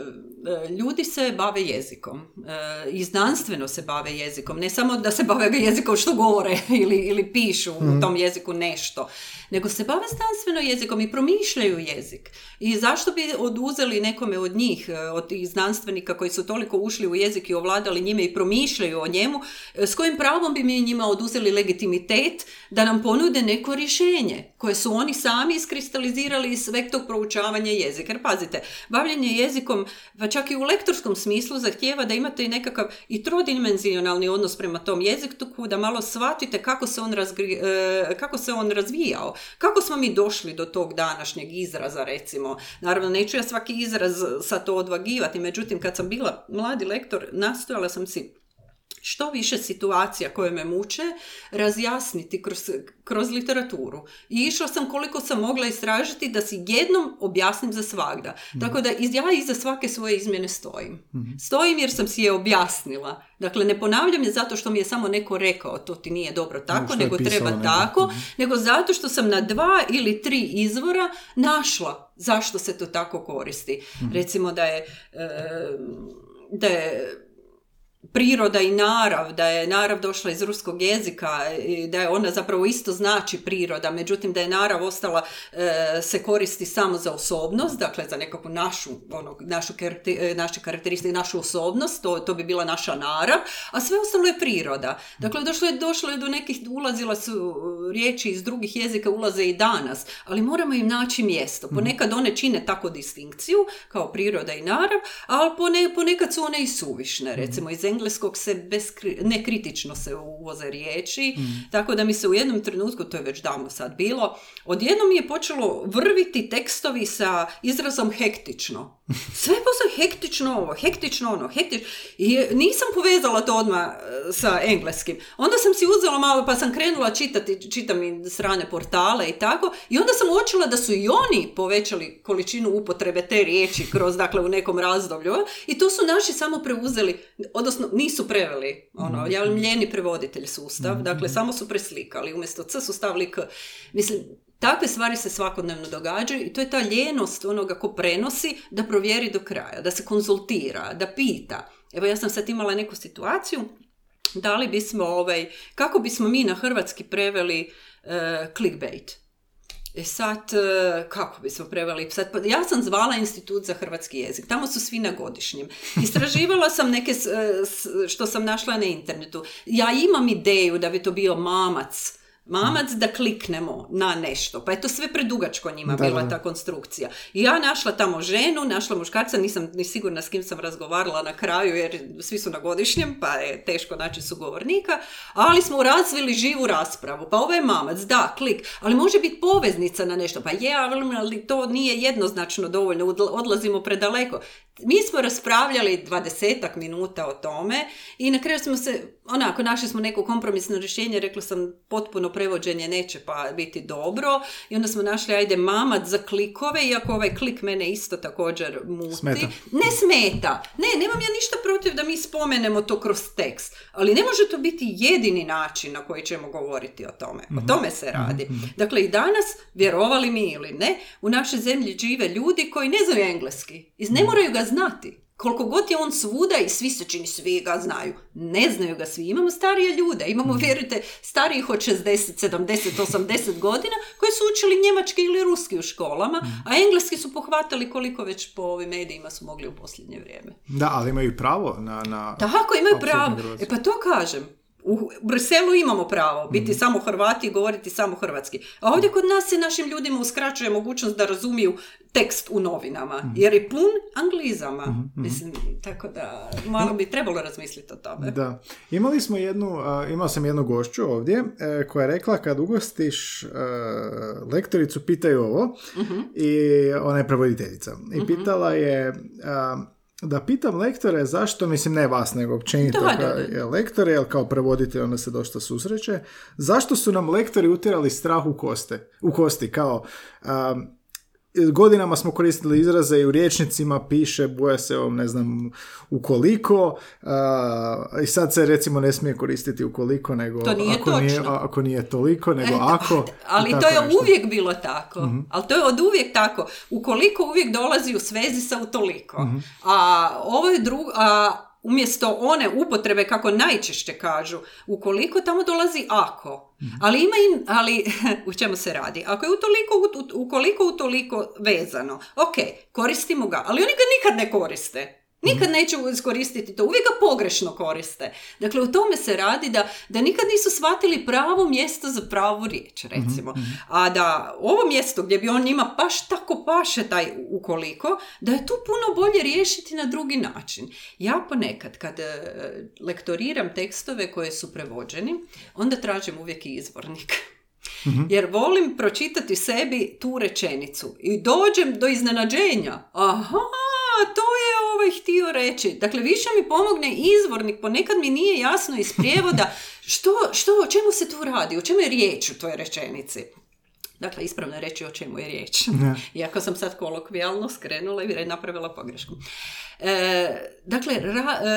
ljudi se bave jezikom e, i znanstveno se bave jezikom, ne samo da se bave jezikom što govore <laughs> ili, ili pišu u tom jeziku nešto, nego se bave znanstveno jezikom i promišljaju jezik. I zašto bi oduzeli nekome od njih, e, od tih znanstvenika koji su toliko ušli u jezik i ovladali njime i promišljaju o njemu, e, s kojim pravom bi mi njima oduzeli legitimitet da nam ponude neko rješenje koje su oni sami iskristalizirali iz sveg tog proučavanja jezika. Jer pazite, bavljenje jezikom, pa čak i u lektorskom smislu, zahtijeva da imate i nekakav i trodimenzionalni odnos prema tom jeziku, da malo shvatite kako se on, razgri- e, kako se on razvijao, kako smo mi došli do tog današnjeg izraza, recimo. Naravno, neću ja svaki izraz sad to odvagivati, međutim, kad sam bila mladi lektor, nastojala sam si što više situacija koje me muče razjasniti kroz, kroz literaturu. I išla sam koliko sam mogla istražiti da si jednom objasnim za svagda. Tako da ja iza svake svoje izmjene stojim. Stojim jer sam si je objasnila. Dakle, ne ponavljam je zato što mi je samo neko rekao to ti nije dobro tako, nego treba neko. tako, nego zato što sam na dva ili tri izvora našla zašto se to tako koristi. Recimo da je, e, da je priroda i narav, da je narav došla iz ruskog jezika i da je ona zapravo isto znači priroda, međutim da je narav ostala e, se koristi samo za osobnost, dakle za nekakvu našu, ono, našu e, naše karakteristike, našu osobnost, to, to bi bila naša narav, a sve ostalo je priroda. Dakle, došlo je, došlo je do nekih, ulazila su riječi iz drugih jezika, ulaze i danas, ali moramo im naći mjesto. Ponekad one čine tako distinkciju, kao priroda i narav, ali pone, ponekad su one i suvišne. Recimo, iz engleskog se beskri- nekritično se uvoze riječi, tako da mi se u jednom trenutku, to je već davno sad bilo, odjednom mi je počelo vrviti tekstovi sa izrazom hektično. <laughs> Sve posle hektično ovo, hektično ono, hektično. I nisam povezala to odmah e, sa engleskim. Onda sam si uzela malo, pa sam krenula čitati, čitam i strane portale i tako, i onda sam uočila da su i oni povećali količinu upotrebe te riječi kroz, dakle, u nekom razdoblju. I to su naši samo preuzeli, odnosno nisu preveli, ono, ja mljeni prevoditelj sustav, dakle, samo su preslikali, umjesto C su stavili K. Mislim, Takve stvari se svakodnevno događaju i to je ta ljenost onoga ko prenosi da provjeri do kraja, da se konzultira, da pita. Evo ja sam sad imala neku situaciju, da li bismo, ovaj, kako bismo mi na hrvatski preveli e, clickbait. E sad, e, kako bismo preveli? Sad, pa ja sam zvala Institut za hrvatski jezik, tamo su svi na godišnjem. <laughs> Istraživala sam neke, e, što sam našla na internetu. Ja imam ideju da bi to bio mamac, mamac da kliknemo na nešto. Pa je to sve predugačko njima Da, bila ta konstrukcija. I ja našla tamo ženu, našla muškarca, nisam ni sigurna s kim sam razgovarala na kraju jer svi su na godišnjem, pa je teško naći sugovornika, ali smo razvili živu raspravu. Pa ovo je mamac, da, klik, ali može biti poveznica na nešto. Pa je, ali to nije jednoznačno dovoljno, odla- odlazimo predaleko. Mi smo raspravljali dvadesetak minuta o tome i na kraju smo se, onako, našli smo neko kompromisno rješenje, rekla sam potpuno prevođenje neće pa biti dobro i onda smo našli ajde mamac za klikove, iako ovaj klik mene isto također muti. Smeta. Ne smeta. Ne, nemam ja ništa protiv da mi spomenemo to kroz tekst, ali ne može to biti jedini način na koji ćemo govoriti o tome. O tome se radi. Dakle, i danas, vjerovali mi ili ne, u našoj zemlji žive ljudi koji ne znaju engleski i ne moraju ga znati. Koliko god je on svuda i svi se čini, svi ga znaju. Ne znaju ga svi. Imamo starije ljude, imamo, vjerujte, starijih od 60, 70, 80 godina koji su učili njemački ili ruski u školama, a engleski su pohvatali koliko već po ovim medijima su mogli u posljednje vrijeme. Da, ali imaju pravo na... na Tako, imaju pravo. E pa to kažem. U Briselu imamo pravo biti samo Hrvati i govoriti samo hrvatski. A ovdje kod nas se našim ljudima uskraćuje mogućnost da razumiju tekst u novinama, jer je pun anglizama. Mislim, tako da malo bi trebalo razmisliti o tome. Da. Imali smo jednu, a, imao sam jednu gošću ovdje e, koja je rekla kad ugostiš e, lektoricu pitaju ovo i ona je prevoditeljica i pitala je a, da pitam lektore zašto, mislim ne vas nego općenito Da, da, da. je lektore, jer kao prevoditelj onda se dosta susreće, zašto su nam lektori utjerali strah u, koste, u kosti, kao a, godinama smo koristili izraze i u riječnicima piše boja se ovom, ne znam, ukoliko a, i sad se recimo ne smije koristiti ukoliko, nego To nije ako, nije, točno. a- ako nije toliko, nego E, ako. Ali to je nešto. uvijek bilo tako. Ali to je od uvijek tako. Ukoliko uvijek dolazi u svezi sa utoliko. A ovo je drugo... A, umjesto one upotrebe kako najčešće kažu, ukoliko tamo dolazi ako. Ali ima i, ali <laughs> u čemu se radi? Ako je utoliko, ut- ukoliko utoliko vezano, ok, koristimo ga, ali oni ga nikad ne koriste. Nikad neće iskoristiti to, uvijek ga pogrešno koriste. Dakle, u tome se radi da, da nikad nisu shvatili pravo mjesto za pravu riječ, recimo. A da ovo mjesto gdje bi on njima baš tako paše taj ukoliko, da je tu puno bolje riješiti na drugi način. Ja ponekad, kad e, lektoriram tekstove koje su prevođeni, onda tražim uvijek i izvornik. Jer volim pročitati sebi tu rečenicu i dođem do iznenađenja. Aha, to je ovaj htio reći. Dakle, više mi pomogne izvornik, ponekad mi nije jasno iz prijevoda <laughs> što, što, o čemu se tu radi, o čemu je riječ u toj rečenici. Dakle, ispravno je reći o čemu je riječ. Iako sam sad kolokvijalno skrenula i napravila pogrešku. E, dakle, e,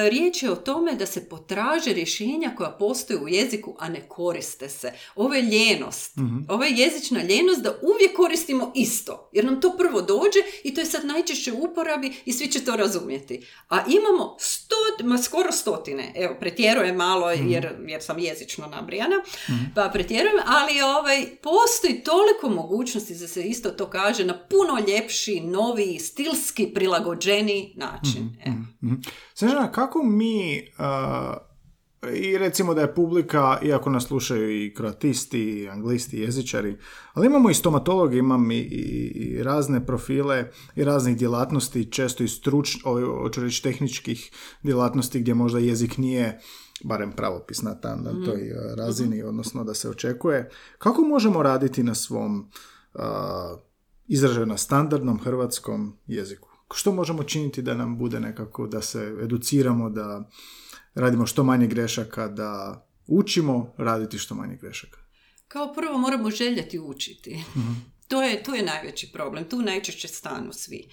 riječ je o tome da se potraže rješenja koja postoje u jeziku, a ne koriste se. Ovo je ljenost. mm Ovo je jezična ljenost da uvijek koristimo isto. Jer nam to prvo dođe i to je sad najčešće u uporabi i svi će to razumjeti. A imamo sto, ma skoro stotine, evo, pretjerujem malo mhm. jer, jer sam jezično nabrijana, mm pa pretjerujem, ali ovaj, postoji toliko mogućnosti da se isto to kaže na puno ljepši, novi, stilski prilagođeni način način. Mm-hmm. kako mi, i recimo da je publika, iako nas slušaju i kroatisti, i anglisti, i jezičari, ali imamo i stomatologi, imam i, i, razne profile i raznih djelatnosti, često i struč, hoću reći tehničkih djelatnosti gdje možda jezik nije barem pravopis na, tam, na toj mhm. razini, mhm. odnosno da se očekuje. Kako možemo raditi na svom uh, izražaju na standardnom hrvatskom jeziku? Što možemo činiti da nam bude nekako, da se educiramo, da radimo što manje grešaka, da učimo raditi što manje grešaka? Kao prvo moramo željeti učiti. Mhm. To je, tu je najveći problem, tu najčešće stanu svi.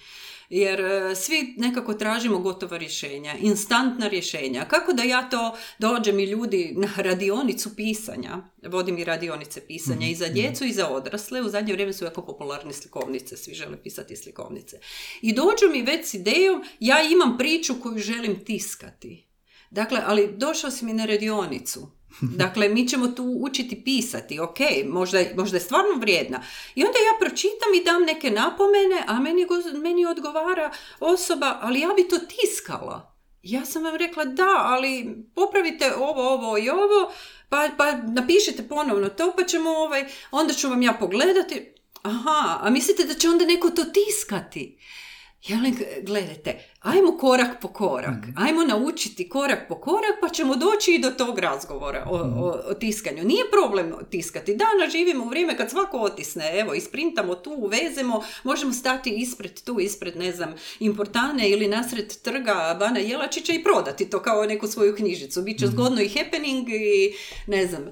Jer e, svi nekako tražimo gotova rješenja, instantna rješenja. Kako da ja to dođem i ljudi na radionicu pisanja, vodim i radionice pisanja i za mhm, djecu i za odrasle, u zadnje vrijeme su jako popularne slikovnice, svi žele pisati slikovnice. I dođu mi već s idejom, ja imam priču koju želim tiskati. Dakle, ali došao si mi na radionicu, <laughs> Dakle, mi ćemo tu učiti pisati, ok, možda, možda je stvarno vrijedna. I onda ja pročitam i dam neke napomene, a meni, meni odgovara osoba, ali ja bi to tiskala. Ja sam vam rekla da, ali popravite ovo, ovo i ovo, pa, pa napišite ponovno to, pa ćemo ovaj, onda ću vam ja pogledati. Aha, a mislite da će onda neko to tiskati? Ja gledajte, ajmo korak po korak, mm. ajmo naučiti korak po korak pa ćemo doći i do tog razgovora o, mm. o, tiskanju. Nije problem tiskati. Danas živimo u vrijeme kad svako otisne, evo, isprintamo tu, uvezemo, možemo stati ispred tu, ispred, ne znam, Importane ili nasred trga Bana Jelačića i prodati to kao neku svoju knjižicu. Biće mm. zgodno i happening i ne znam.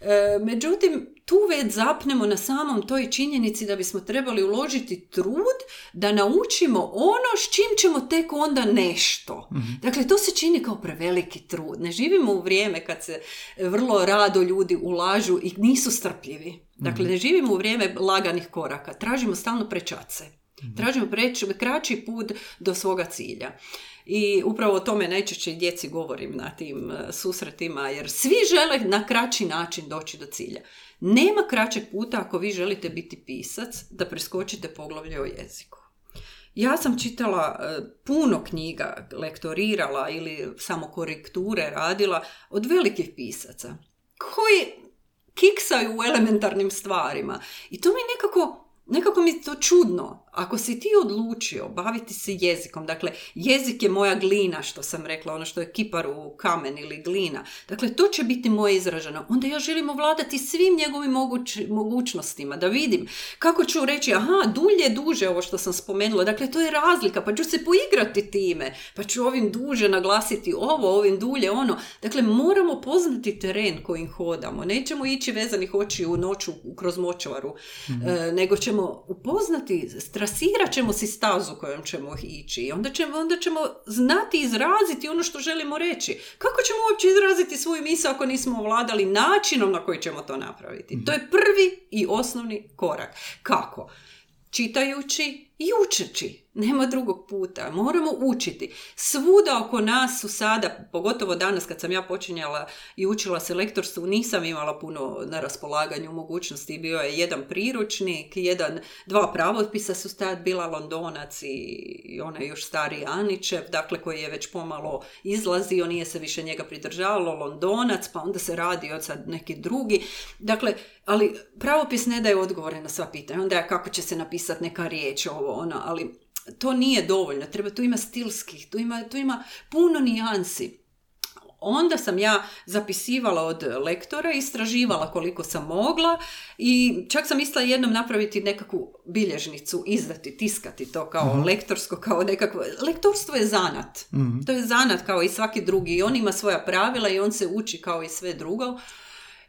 E, međutim, tu već zapnemo na samom toj činjenici da bismo trebali uložiti trud da naučimo ono s čim ćemo tek onda nešto. Mhm. Dakle, to se čini kao preveliki trud. Ne živimo u vrijeme kad se vrlo rado ljudi ulažu i nisu strpljivi. Dakle, mhm. ne živimo u vrijeme laganih koraka. Tražimo stalno prečace. Mhm. Tražimo preč, kraći put do svoga cilja. I upravo o tome najčešće djeci govorim na tim e, susretima, jer svi žele na kraći način doći do cilja. Nema kraćeg puta ako vi želite biti pisac da preskočite poglavlje o jeziku. Ja sam čitala e, puno knjiga, lektorirala ili samo korekture radila od velikih pisaca koji kiksaju u elementarnim stvarima. I to mi nekako nekako mi to čudno. Ako si ti odlučio baviti se jezikom, dakle jezik je moja glina što sam rekla, ono što je kipar u kamen ili glina, dakle to će biti moje izraženo, onda ja želim ovladati svim njegovim moguć, mogućnostima, da vidim kako ću reći, aha, dulje, duže ovo što sam spomenula, dakle to je razlika, pa ću se poigrati time, pa ću ovim duže naglasiti ovo, ovim dulje ono, dakle moramo poznati teren kojim hodamo, nećemo ići vezanih oči u noću kroz močvaru, mm nego ćemo upoznati, strasirat ćemo si stazu kojom ćemo ići i onda ćemo, onda ćemo znati izraziti ono što želimo reći. Kako ćemo uopće izraziti svoju misao ako nismo ovladali načinom na koji ćemo to napraviti? To je prvi i osnovni korak. Kako? Čitajući i učeći. Nema drugog puta. Moramo učiti. Svuda oko nas su sada, pogotovo danas kad sam ja počinjala i učila se lektorstvu, nisam imala puno na raspolaganju mogućnosti. Bio je jedan priručnik, jedan, dva pravodpisa su tad bila Londonac i onaj još stariji Aničev, dakle koji je već pomalo izlazio, nije se više njega pridržavalo, Londonac, pa onda se radi od sad neki drugi. Dakle, ali pravopis ne daje odgovore na sva pitanja. Onda je kako će se napisati neka riječ, ovo, ono, ali to nije dovoljno, treba, tu ima stilskih, tu ima, tu ima puno nijansi. onda sam ja zapisivala od lektora, istraživala koliko sam mogla i čak sam mislila jednom napraviti nekakvu bilježnicu, izdati, tiskati to kao lektorsko, kao nekakvo... Lektorstvo je zanat. To je zanat kao i svaki drugi i on ima svoja pravila i on se uči kao i sve drugo.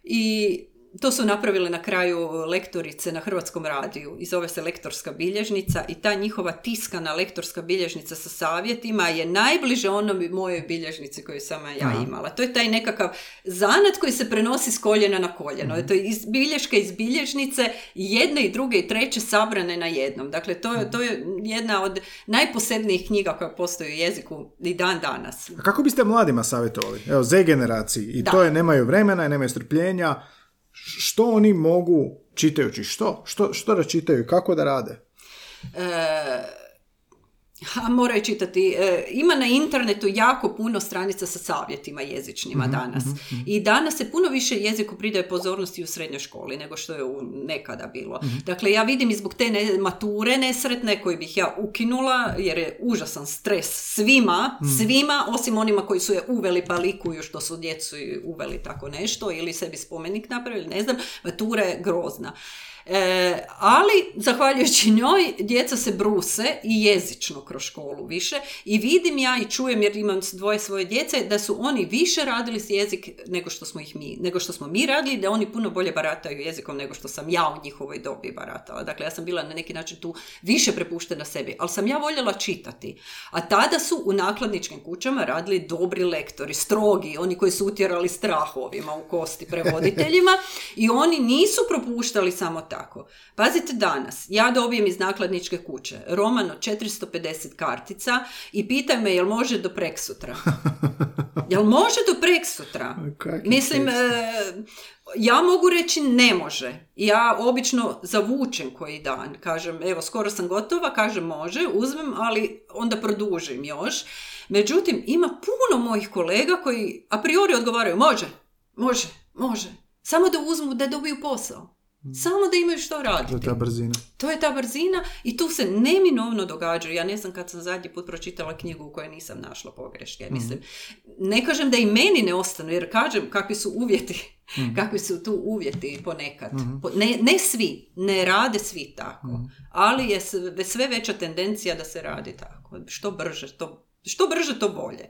I to su napravile na kraju lektorice na Hrvatskom radiju i zove se lektorska bilježnica i ta njihova tiskana lektorska bilježnica sa savjetima je najbliže onom mojoj bilježnici koju sam ja imala. To je taj nekakav zanat koji se prenosi s koljena na koljeno. To je iz bilješke iz bilježnice jedne i druge i treće sabrane na jednom. Dakle, to je, to je jedna od najposebnijih knjiga koja postoji u jeziku i dan danas. A kako biste mladima savjetovali? Evo, Z generaciji. I to je nemaju vremena, nemaju strpljenja što oni mogu čitajući što? Što, što da čitaju? Kako da rade? E, a moraju čitati. E, ima na internetu jako puno stranica sa savjetima jezičnima mhm, danas. Mhm, mhm. I danas se puno više jeziku pridaje pozornosti u srednjoj školi nego što je u nekada bilo. Dakle, ja vidim i zbog te ne, mature nesretne koje bih ja ukinula, jer je užasan stres svima, svima, osim onima koji su je uveli pa likuju što su djecu uveli tako nešto ili sebi spomenik napravili, ne znam, matura je grozna. E, ali, zahvaljujući njoj, djeca se bruse i jezično kroz školu više i vidim ja i čujem jer imam dvoje svoje djece da su oni više radili s jezik nego što smo ih mi, nego što smo mi radili, da oni puno bolje barataju jezikom nego što sam ja u njihovoj dobi baratala. Dakle, ja sam bila na neki način tu više prepuštena sebi, ali sam ja voljela čitati. A tada su u nakladničkim kućama radili dobri lektori, strogi, oni koji su utjerali strahovima u kosti <laughs> prevoditeljima i oni nisu propuštali samo tako. Pazite danas, ja dobijem iz nakladničke kuće roman od 450 kartica i pitaj me jel može do preksutra. <laughs> Jel može do preksutra? Mislim, e, ja mogu reći ne može. Ja obično zavučem koji dan. Kažem, evo, skoro sam gotova, kažem može, uzmem, ali onda produžim još. Međutim, ima puno mojih kolega koji a priori odgovaraju može, može, može. Samo da uzmu, da dobiju posao. Samo da imaju što raditi. To je ta brzina. To je ta brzina i tu se neminovno događa. Ja ne znam kad sam zadnji put pročitala knjigu u kojoj nisam našla pogreške. mm Mislim, ne kažem da i meni ne ostanu, jer kažem kakvi su uvjeti. mm <laughs> Kakvi su tu uvjeti ponekad. mm Ne, ne svi, ne rade svi tako. Ali je sve veća tendencija da se radi tako. Što brže, to, što brže to bolje.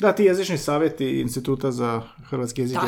Da, ti jezični savjeti Instituta za hrvatski jezik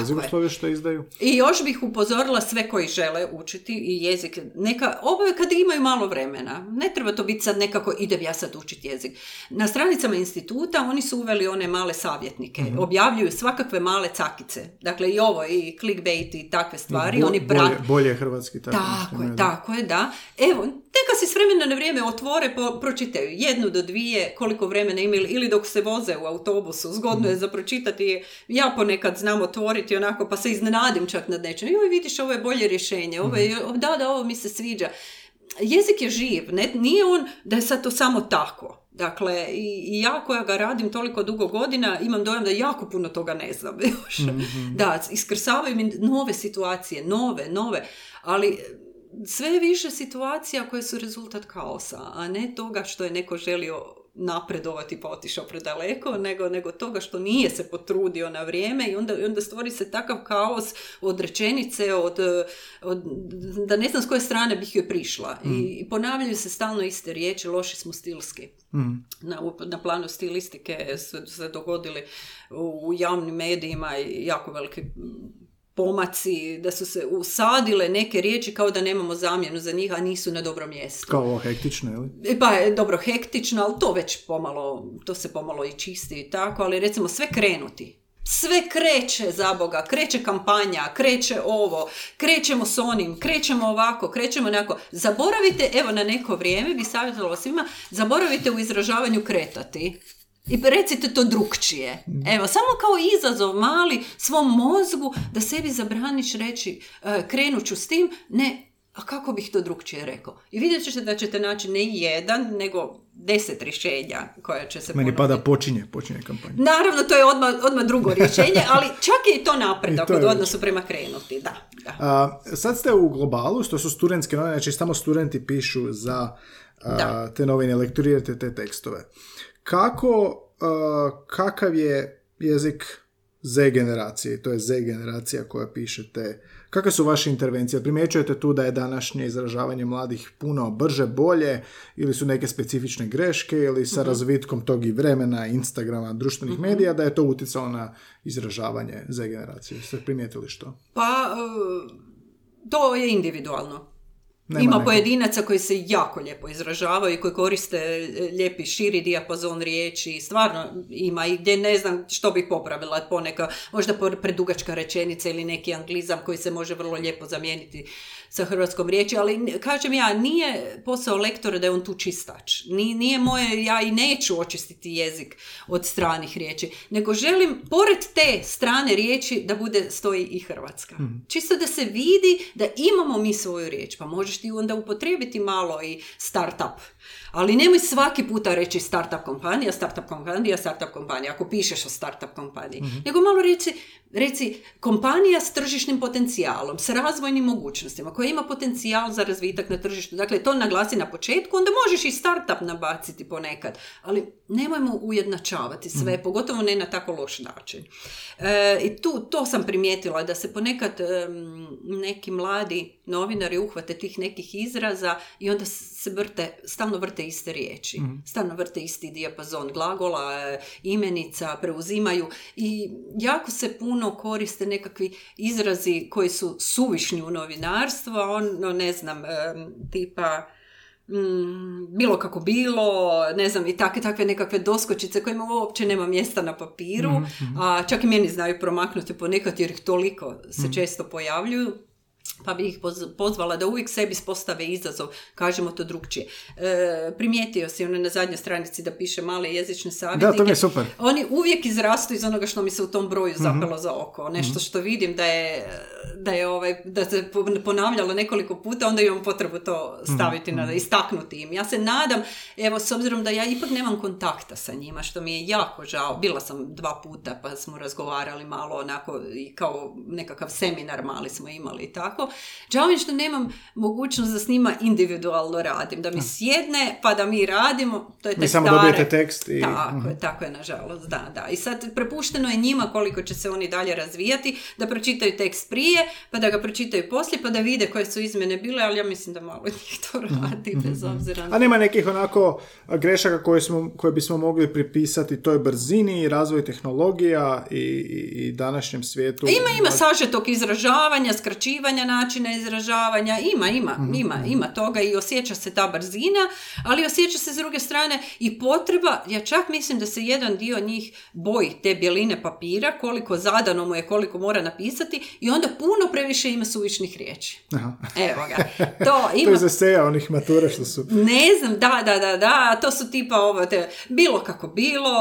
i što izdaju. I još bih upozorila sve koji žele učiti i jezik. Neka, ovo je kad imaju malo vremena. Ne treba to biti sad nekako idem ja sad učiti jezik. Na stranicama instituta oni su uveli one male savjetnike. mm Objavljuju svakakve male cakice. Dakle i ovo i clickbait i takve stvari. oni bolje, bolje hrvatski. Tako, tako je, tako je, da. Evo, neka si s vremena na vrijeme otvore, po, pročitaju jednu do dvije, koliko vremena imaju, ili dok se voze u autobusu, zgodno je za pročitati. Ja ponekad znam otvoriti onako, pa se iznenadim čak nad nečem. Joj, vidiš, ovo je bolje rješenje, ovo je, da, da, ovo mi se sviđa. Jezik je živ, ne, nije on da je sad to samo tako. Dakle, i, ja koja ga radim toliko dugo godina, imam dojam da jako puno toga ne znam <laughs> još. mm Da, iskrsavaju mi nove situacije, nove, nove, ali sve više situacija koje su rezultat kaosa, a ne toga što je neko želio napredovati pa otišao predaleko, nego, nego toga što nije se potrudio na vrijeme i onda, onda stvori se takav kaos od rečenice, od, od, da ne znam s koje strane bih joj prišla. I, mm. I ponavljaju se stalno iste riječi, loši smo stilski. Mm. Na, na planu stilistike su se dogodili u javnim medijima jako veliki pomaci, da su se usadile neke riječi kao da nemamo zamjenu za njih, a nisu na dobrom mjestu. Kao ovo hektično, ili? E, pa je dobro hektično, ali to već pomalo, to se pomalo i čisti i tako, ali recimo sve krenuti. Sve kreće za Boga, kreće kampanja, kreće ovo, krećemo s onim, krećemo ovako, krećemo onako. Zaboravite, evo na neko vrijeme bi savjetovala svima, zaboravite u izražavanju kretati. I recite to drukčije. Evo, samo kao izazov mali svom mozgu da sebi zabraniš reći e, krenut ću s tim, ne, a kako bih to drukčije rekao? I vidjet ćete da ćete naći ne jedan, nego deset rješenja koja će se Meni pada počinje, počinje kampanja. Naravno, to je odmah, odmah drugo <laughs> rješenje, ali čak je i to napredak od odnosu prema krenuti, da. da. A, sad ste u globalu, što su studentske novine, znači samo studenti pišu za te novine, lektorirate te tekstove. Kako, uh, kakav je jezik Z generacije, to je Z generacija koja pišete. Kakve su vaše intervencije? Primjećujete tu da je današnje izražavanje mladih puno brže, bolje ili su neke specifične greške ili sa razvitkom tog i vremena, Instagrama, društvenih medija da je to utjecalo na izražavanje Z generacije? Ste primijetili što? Pa, e, to je individualno. Nema Ima nekog- pojedinaca koji se jako lijepo izražavaju i koji koriste e, lijepi širi dijapazon riječi. Stvarno ima i gdje ne znam što bih popravila poneka, možda predugačka rečenica ili neki anglizam koji se može vrlo lijepo zamijeniti sa hrvatskom riječi, ali kažem ja, nije posao lektora da je on tu čistač. Ni- Nije moje, ja i neću očistiti jezik od stranih riječi, nego želim pored te strane riječi da bude stoji i hrvatska. Čisto da se vidi da imamo mi svoju riječ, pa možeš ti onda upotrijebiti malo i startup. Ali nemoj svaki puta reći startup kompanija, startup kompanija, startup kompanija, ako pišeš o startup kompaniji. Nego malo reci, reci kompanija s tržišnim potencijalom, s razvojnim mogućnostima, koja ima potencijal za razvitak na tržištu. Dakle, to naglasi na početku, onda možeš i startup nabaciti ponekad. Ali nemojmo ujednačavati sve, pogotovo ne na tako loš način. E, I tu, to sam primijetila, da se ponekad em, neki mladi novinari uhvate tih nekih izraza i onda se vrte, stalno vrte iste riječi. Stalno vrte isti dijapazon glagola, e, imenica, preuzimaju i jako se puno koriste nekakvi izrazi koji su suvišni u novinarstvu, a ono, ne znam, tipa mm, bilo kako bilo, ne znam, i takve, takve nekakve doskočice kojima uopće nema mjesta na papiru, a čak i meni znaju promaknuti ponekad jer ih toliko se često pojavljuju. Pa bih ih poz- pozvala da uvijek sebi spostave izazov, kažemo to drugčije. E, primijetio si ono na zadnjoj stranici da piše male jezične savjetnike. Da, to mi je super. Oni uvijek izrastu iz onoga što mi se u tom broju Mhm. zapelo za oko. Nešto što vidim da je, da je ovaj, da se po- ponavljalo nekoliko puta, onda imam potrebu to staviti Mhm. na, istaknuti im. Ja se nadam, evo, s obzirom da ja ipak nemam kontakta sa njima, što mi je jako žao. Bila sam dva puta pa smo razgovarali malo onako i kao nekakav seminar mali smo imali i tako. Žao mi što nemam mogućnost da s njima individualno radim, da mi sjedne pa da mi radimo. To je te samo stare- dobijete tekst i- Tako Mhm. je, tako je, nažalost, da, da. I sad prepušteno je njima koliko će se oni dalje razvijati, da pročitaju tekst prije, pa da ga pročitaju poslije, pa da vide koje su izmjene bile, ali ja mislim da malo njih to Mhm, radi, bez obzira na... A nema nekih onako grešaka koje, smo, koje bismo mogli pripisati toj brzini, razvoju tehnologija i, i, i današnjem svijetu. Ima, ima sažetog izražavanja, skraćivanja načina izražavanja, ima, ima, Mhm, ima, ima toga i osjeća se ta brzina, ali osjeća se s druge strane i potreba, ja čak mislim da se jedan dio njih boji te bjeline papira, koliko zadano mu je, koliko mora napisati i onda puno previše ima suvišnih riječi. Aha. Evo ga. <laughs> To To ima je za seja onih matura što su... ne znam, da, da, da, da, to su tipa ovo, te, bilo kako bilo,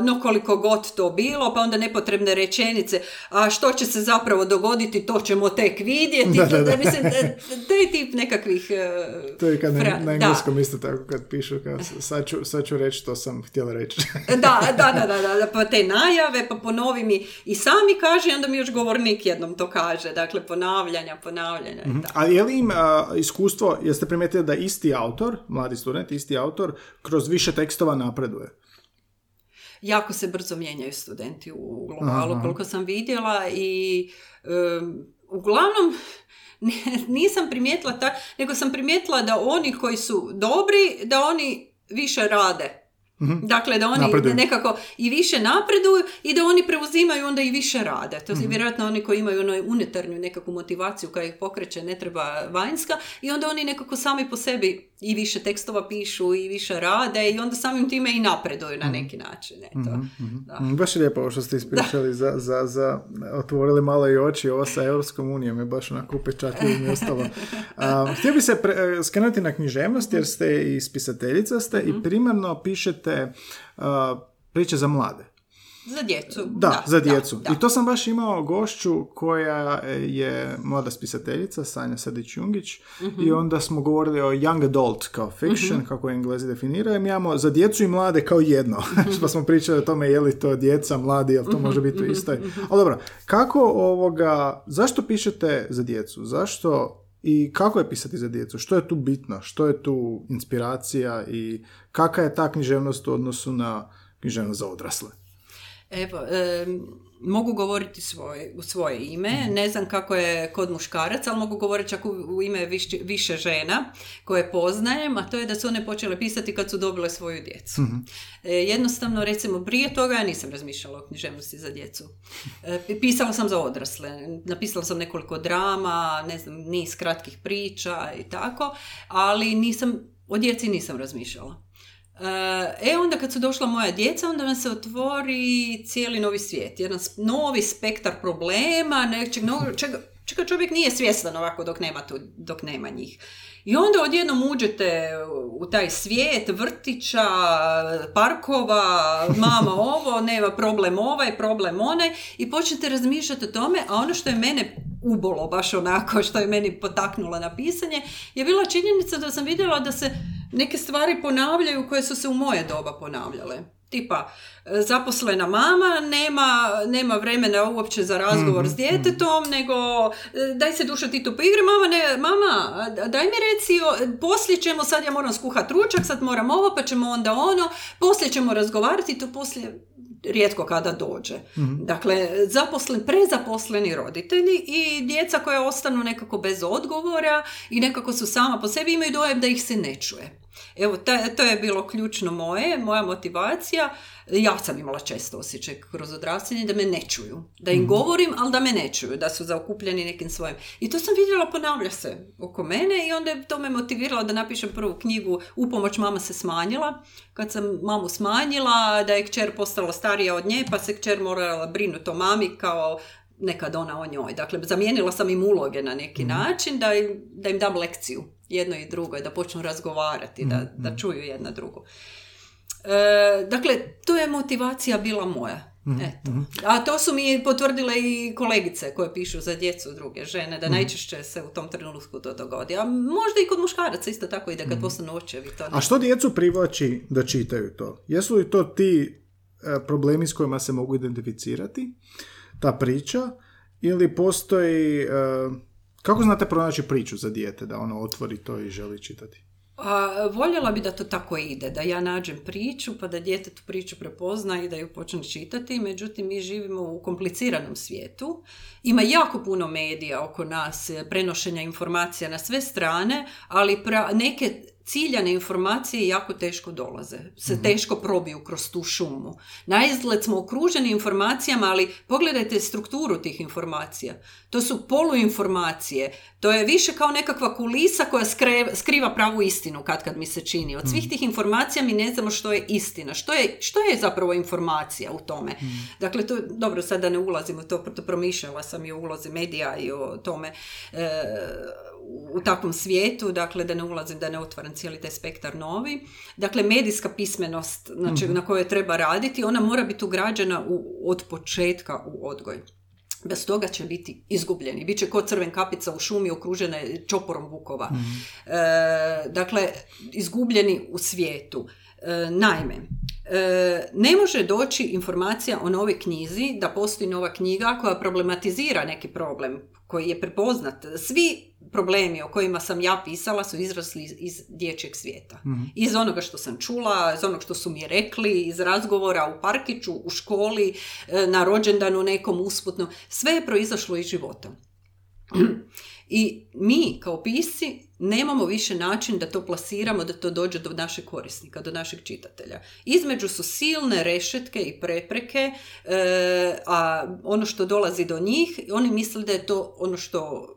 no koliko god to bilo, pa onda nepotrebne rečenice, a što će se zapravo dogoditi, to ćemo tek vidjeti, <laughs> Da, da, da. <laughs> mislim, e, taj tip nekakvih... e, To je kad na, fra- na engleskom isto tako kad pišu kao sad ću, sad ću reći što sam htjela reći. Da, da, da, da, da, da, pa te najave, pa ponovi mi i sami kaže onda mi još govornik jednom to kaže, dakle ponavljanja, ponavljanja tako. A je li im a, iskustvo, jeste primijetili da isti autor, mladi student, isti autor, kroz više tekstova napreduje? jako se brzo mijenjaju studenti u globalu, koliko sam vidjela i uglavnom <laughs> nisam primijetila ta, nego sam primijetila da oni koji su dobri, da oni više rade. Dakle, da oni Napreduju. nekako i više napreduju i da oni preuzimaju onda i više rade. To je vjerojatno oni koji imaju ono unutarnju nekakvu motivaciju koja ih pokreće, ne treba vanjska i onda oni nekako sami po sebi i više tekstova pišu i više rade i onda samim time i napreduju na neki način. Eto. Da. Mm, Baš je lijepo ovo što ste ispričali za, za, za, otvorili malo i oči, ovo sa Europskom unijom je baš onako upečatljivo mi ostalo. <laughs> A, htio bi se pre, e, skrenuti na književnost jer ste i spisateljica ste i primarno pišete a, priče za mlade. Za djecu. Da, za djecu. da. I to sam baš imao gošću koja je mlada spisateljica, Sanja Sadić-Jungić, Mhm. i onda smo govorili o young adult kao fiction, kako englezi definiraju. Mi imamo za djecu i mlade kao jedno. Mhm. <laughs> pa smo pričali o tome je li to djeca, mladi, jel to može biti u istoj. Ali dobro, kako ovoga, zašto pišete za djecu? Zašto i kako je pisati za djecu? Što je tu bitno? Što je tu inspiracija i kakva je ta književnost u odnosu na književnost za odrasle? Evo, mogu govoriti svoje, u svoje ime, Mhm. ne znam kako je kod muškaraca, ali mogu govoriti čak u, u ime više, više žena koje poznajem, a to je da su one počele pisati kad su dobile svoju djecu. Mhm. E, jednostavno, recimo, prije toga ja nisam razmišljala o književnosti za djecu. E, pisala sam za odrasle, napisala sam nekoliko drama, ne znam, niz kratkih priča i tako, ali nisam, o djeci nisam razmišljala. E onda kad su došla moja djeca, onda nam se otvori cijeli novi svijet, jedan novi spektar problema, nečeg, novog- <laughs> čega, čega čovjek nije svjestan ovako dok nema, tu, dok nema njih. I onda odjednom uđete u taj svijet vrtića, parkova, mama <laughs> ovo, nema problem ovaj, problem onaj i počnete razmišljati o tome, a ono što je mene ubolo baš onako, što je meni potaknulo na pisanje, je bila činjenica da sam vidjela da se neke stvari ponavljaju koje su se u moje doba ponavljale. Tipa, e, zaposlena mama nema, nema vremena uopće za razgovor s djetetom, nego e, daj se duša ti tu poigri, mama, ne, mama, daj mi reci, o, poslije ćemo, sad ja moram skuhat ručak, sad moram ovo, pa ćemo onda ono, poslije ćemo razgovarati, to poslije rijetko kada dođe. Dakle, zaposlen, prezaposleni roditelji i djeca koja ostanu nekako bez odgovora i nekako su sama po sebi imaju dojam da ih se ne čuje. Evo, ta- to je bilo ključno moje, moja motivacija. Ja sam imala često osjećaj kroz odrastanje da me ne čuju. Da im govorim, ali da me ne čuju, da su zaokupljeni nekim svojim. I to sam vidjela ponavlja se oko mene i onda je to me motiviralo da napišem prvu knjigu Upomoć mama se smanjila. Kad sam mamu smanjila, da je kćer postala starija od nje, pa se kćer morala brinuti o mami kao nekad ona o njoj. Dakle, zamijenila sam im uloge na neki način da im, da im dam lekciju jedno i drugo da počnu razgovarati, da, da čuju jedna drugu. E, dakle, to je motivacija bila moja. Eto. A to su mi potvrdile i kolegice koje pišu za djecu druge žene, da najčešće se u tom trenutku to dogodi. A možda i kod muškaraca isto tako i da kad postanu očevi to ne. A što djecu privlači da čitaju to? Jesu li to ti e, problemi s kojima se mogu identificirati, ta priča, ili postoji... e, kako znate pronaći priču za dijete da ono otvori to i želi čitati? A, voljela bi da to tako ide, da ja nađem priču pa da dijete tu priču prepozna i da ju počne čitati, međutim mi živimo u kompliciranom svijetu. Ima jako puno medija oko nas, prenošenja informacija na sve strane, ali pra- neke ciljane informacije jako teško dolaze, se teško probiju kroz tu šumu. Na smo okruženi informacijama, ali pogledajte strukturu tih informacija. To su poluinformacije, to je više kao nekakva kulisa koja skre- skriva pravu istinu kad kad mi se čini. Od svih tih informacija mi ne znamo što je istina, što je, što je zapravo informacija u tome. Dakle, to, dobro, sad da ne ulazim u to, to promišljala sam i o ulozi medija i o tome e, u takvom svijetu, dakle da ne ulazim, da ne otvaram cijeli taj spektar novi. Dakle, medijska pismenost znači, na kojoj treba raditi, ona mora biti ugrađena u, od početka u odgoj. Bez toga će biti izgubljeni. Biće kod crven kapica u šumi okružene čoporom vukova. E, dakle, izgubljeni u svijetu. E, naime, e, ne može doći informacija o novoj knjizi da postoji nova knjiga koja problematizira neki problem koji je prepoznat. Svi problemi o kojima sam ja pisala su izrasli iz, iz dječjeg svijeta. Iz onoga što sam čula, iz onog što su mi rekli, iz razgovora u parkiću, u školi, e, na rođendanu nekom usputnom. Sve je proizašlo iz života. <clears throat> I mi kao pisci nemamo više način da to plasiramo, da to dođe do našeg korisnika, do našeg čitatelja. Između su silne rešetke i prepreke, e, a ono što dolazi do njih, oni misle da je to ono što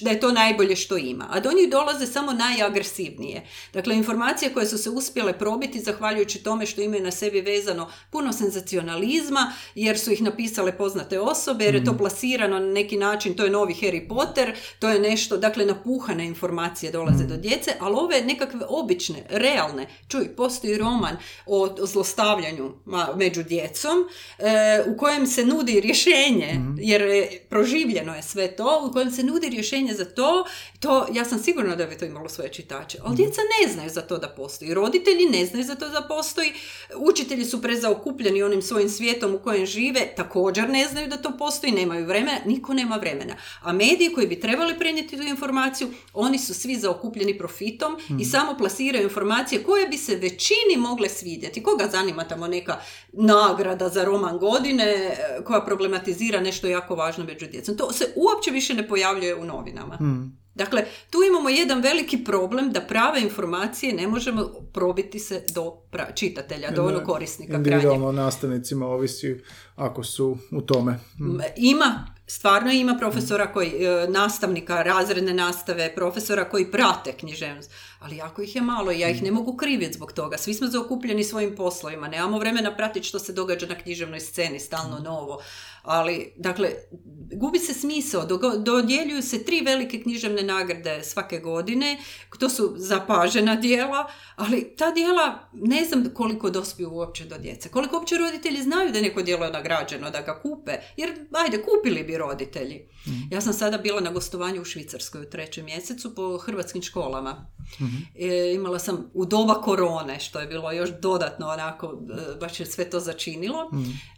da je to najbolje što ima. A do njih dolaze samo najagresivnije. Dakle, informacije koje su se uspjele probiti zahvaljujući tome što imaju na sebi vezano puno senzacionalizma, jer su ih napisale poznate osobe, jer je to plasirano na neki način, to je novi Harry Potter, to je nešto, dakle, napuhane informacije dolaze do djece, ali ove nekakve obične, realne, čuj, postoji roman o, o zlostavljanju među djecom, e, u kojem se nudi rješenje, jer je, proživljeno je sve to, u kojem se nudi rješenje za to, to ja sam sigurna da bi to imalo svoje čitače, ali djeca ne znaju za to da postoji, roditelji ne znaju za to da postoji, učitelji su prezaokupljeni onim svojim svijetom u kojem žive, također ne znaju da to postoji, nemaju vremena, niko nema vremena. A mediji koji bi trebali prenijeti tu informaciju, oni su svi zaokupljeni profitom i samo plasiraju informacije koje bi se većini mogle svidjeti. Koga zanima tamo neka nagrada za roman godine e, koja problematizira nešto jako važno među djecom. To se uopće više ne pojavljuje u novinama. Dakle, tu imamo jedan veliki problem da prave informacije ne možemo probiti se do pra- čitatelja, do onog korisnika. Individualno nastavnicima ovisi ako su u tome. Mm. Ima, stvarno ima profesora koji, e, nastavnika, razredne nastave, profesora koji prate književnost, ali jako ih je malo i ja ih ne mogu kriviti zbog toga. Svi smo zaokupljeni svojim poslovima, nemamo vremena pratiti što se događa na književnoj sceni, stalno novo. Ali, dakle, gubi se smisao, dodjeljuju se tri velike književne nagrade svake godine, to su zapažena dijela, ali ta dijela ne znam koliko dospiju uopće do djece, koliko uopće roditelji znaju da je neko dijelo nagrađeno, da ga kupe, jer ajde, kupili bi roditelji. Ja sam sada bila na gostovanju u Švicarskoj u trećem mjesecu po hrvatskim školama. E, imala sam u doba korone, što je bilo još dodatno onako, e, baš je sve to začinilo,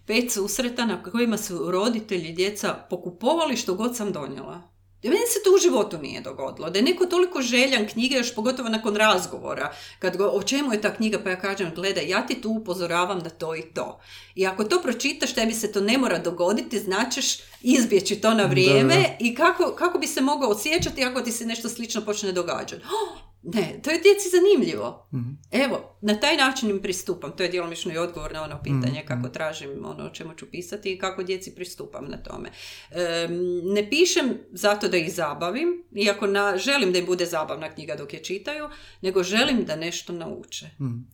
pet susreta na kojima su roditelji djeca pokupovali što god sam donijela. I meni se to u životu nije dogodilo. Da je neko toliko željan knjige, još pogotovo nakon razgovora, kad go, o čemu je ta knjiga, pa ja kažem, gledaj, ja ti tu upozoravam na to i to. I ako to pročitaš, tebi se to ne mora dogoditi, značeš izbjeći to na vrijeme Da, da. i kako, kako bi se mogao osjećati ako ti se nešto slično počne događati. Oh, ne, to je djeci zanimljivo. Evo, na taj način im pristupam. To je djelomično i odgovor na ono pitanje kako tražim ono o čemu ću pisati i kako djeci pristupam na tome. Em, ne pišem zato da ih zabavim, iako na, želim da im bude zabavna knjiga dok je čitaju, nego želim da nešto nauče.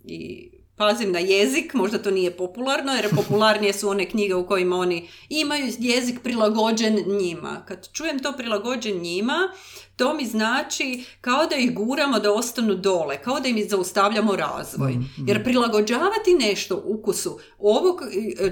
I pazim na jezik, možda to nije popularno, jer popularnije su one knjige u kojima oni imaju jezik prilagođen njima. Kad čujem to prilagođen njima, to mi znači kao da ih guramo da ostanu dole, kao da im zaustavljamo razvoj. Jer prilagođavati nešto ukusu ovog,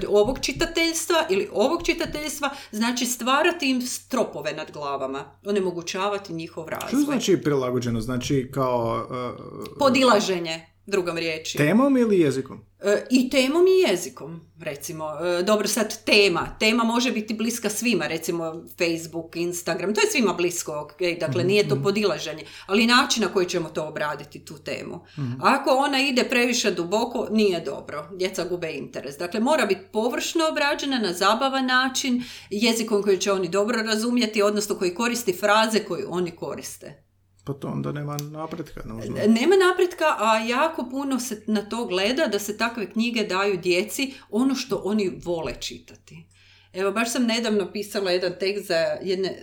ovog čitateljstva ili ovog čitateljstva znači stvarati im stropove nad glavama, onemogućavati njihov Što razvoj. znači prilagođeno? Znači kao uh, Podilaženje, drugom riječi. temom ili jezikom? E, I temom i jezikom, recimo. E, Dobro, sad tema. Tema može biti bliska svima, recimo Facebook, Instagram, to je svima blisko, ok, dakle nije to podilaženje, ali način na koji ćemo to obraditi, tu temu. Ako ona ide previše duboko, nije dobro, djeca gube interes. Dakle, mora biti površno obrađena na zabavan način, jezikom koji će oni dobro razumjeti, odnosno koji koristi fraze koje oni koriste. Pa to onda nema napretka. nužno. Nema napretka, a jako puno se na to gleda da se takve knjige daju djeci ono što oni vole čitati. Evo, baš sam nedavno pisala jedan tekst za jedne e,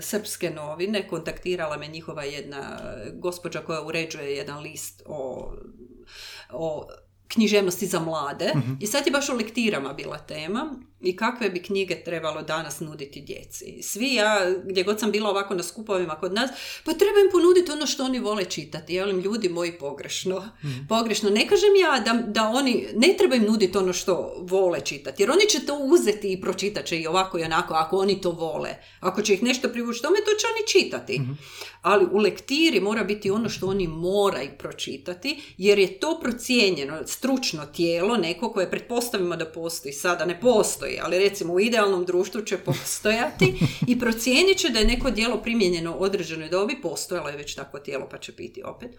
srpske novine, kontaktirala me njihova jedna e, gospođa koja uređuje jedan list o, o književnosti za mlade i sad je baš o lektirama bila tema i kakve bi knjige trebalo danas nuditi djeci. Svi ja, gdje god sam bila ovako na skupovima kod nas, pa treba im ponuditi ono što oni vole čitati. Ja velim, ljudi moji, pogrešno. Pogrešno. Ne kažem ja da, da oni, ne treba im nuditi ono što vole čitati, jer oni će to uzeti i pročitat će i ovako i onako, ako oni to vole. Ako će ih nešto privući tome, to će oni čitati. Ali u lektiri mora biti ono što oni moraju pročitati, jer je to procijenjeno stručno tijelo, neko koje pretpostavimo da postoji, sada ne postoji, ali recimo u idealnom društvu će postojati i procijenit će da je neko djelo primijenjeno određenoj dobi, postojalo je već takvo tijelo pa će biti opet,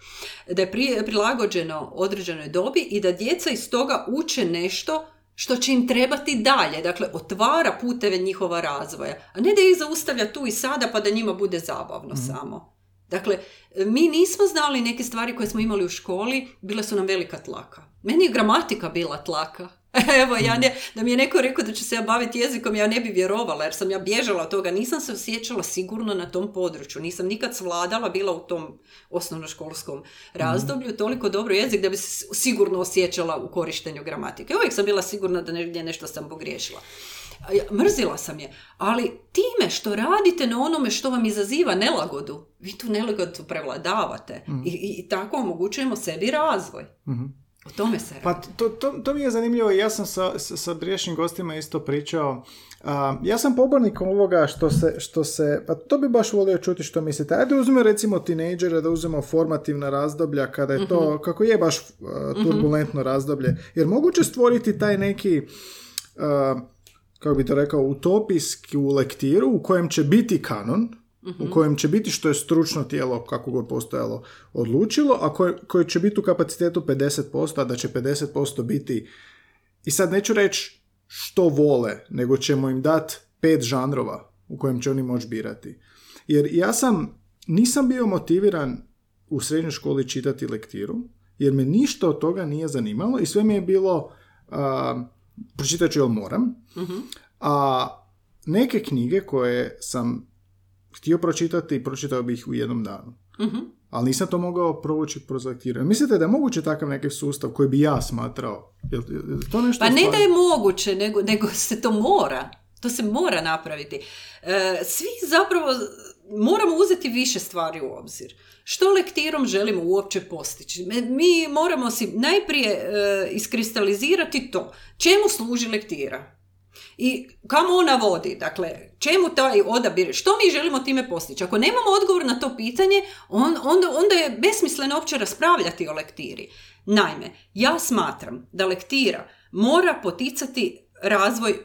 da je pri- prilagođeno određenoj dobi i da djeca iz toga uče nešto što će im trebati dalje, dakle otvara puteve njihova razvoja, a ne da ih zaustavlja tu i sada pa da njima bude zabavno samo. Dakle, mi nismo znali neke stvari koje smo imali u školi, bile su nam velika tlaka. Meni je gramatika bila tlaka. <laughs> Evo, ja ne, da mi je neko rekao da će se ja baviti jezikom, ja ne bi vjerovala, jer sam ja bježala od toga, nisam se osjećala sigurno na tom području, nisam nikad svladala, bila u tom osnovnoškolskom razdoblju, toliko dobro jezik da bi se sigurno osjećala u korištenju gramatike. Uvijek sam bila sigurna da negdje nešto sam pogriješila. Mrzila sam je, ali time što radite na onome što vam izaziva nelagodu, vi tu nelagodu prevladavate I, i, i tako omogućujemo sebi razvoj. Mhm. O tome se Pa to, to, to mi je zanimljivo ja sam sa, sa, sa prijašnjim gostima isto pričao. A, ja sam pobornik ovoga što se, što se, pa to bi baš volio čuti što mislite. Ajde uzmemo recimo tinejdžere, da uzmemo formativna razdoblja kada je to, Mhm. kako je baš uh, turbulentno razdoblje. Jer moguće stvoriti taj neki, uh, kako bi to rekao, utopijsku lektiru u kojem će biti kanon, u kojem će biti što je stručno tijelo, kako god postojalo, odlučilo, a koje, koje će biti u kapacitetu 50%, a da će 50% biti i sad neću reći što vole, nego ćemo im dati pet žanrova u kojem će oni moći birati. Jer ja sam, nisam bio motiviran u srednjoj školi čitati lektiru, jer me ništa od toga nije zanimalo i sve mi je bilo, a, pročitat ću jel moram, a neke knjige koje sam htio pročitati, pročitao bih ih u jednom danu. Mhm. Ali nisam to mogao provući kroz lektiru. Mislite da je moguće takav neki sustav koji bi ja smatrao? Je, je to nešto Pa ne da je moguće, nego, nego se to mora. To se mora napraviti. E, svi zapravo moramo uzeti više stvari u obzir. Što lektirom želimo uopće postići? Mi moramo si najprije e, iskristalizirati to. Čemu služi lektira? I kamo ona vodi? Dakle, čemu taj odabir? Što mi želimo time postići? Ako nemamo odgovor na to pitanje, on, onda, onda je besmisleno uopće raspravljati o lektiri. Naime, ja smatram da lektira mora poticati razvoj e,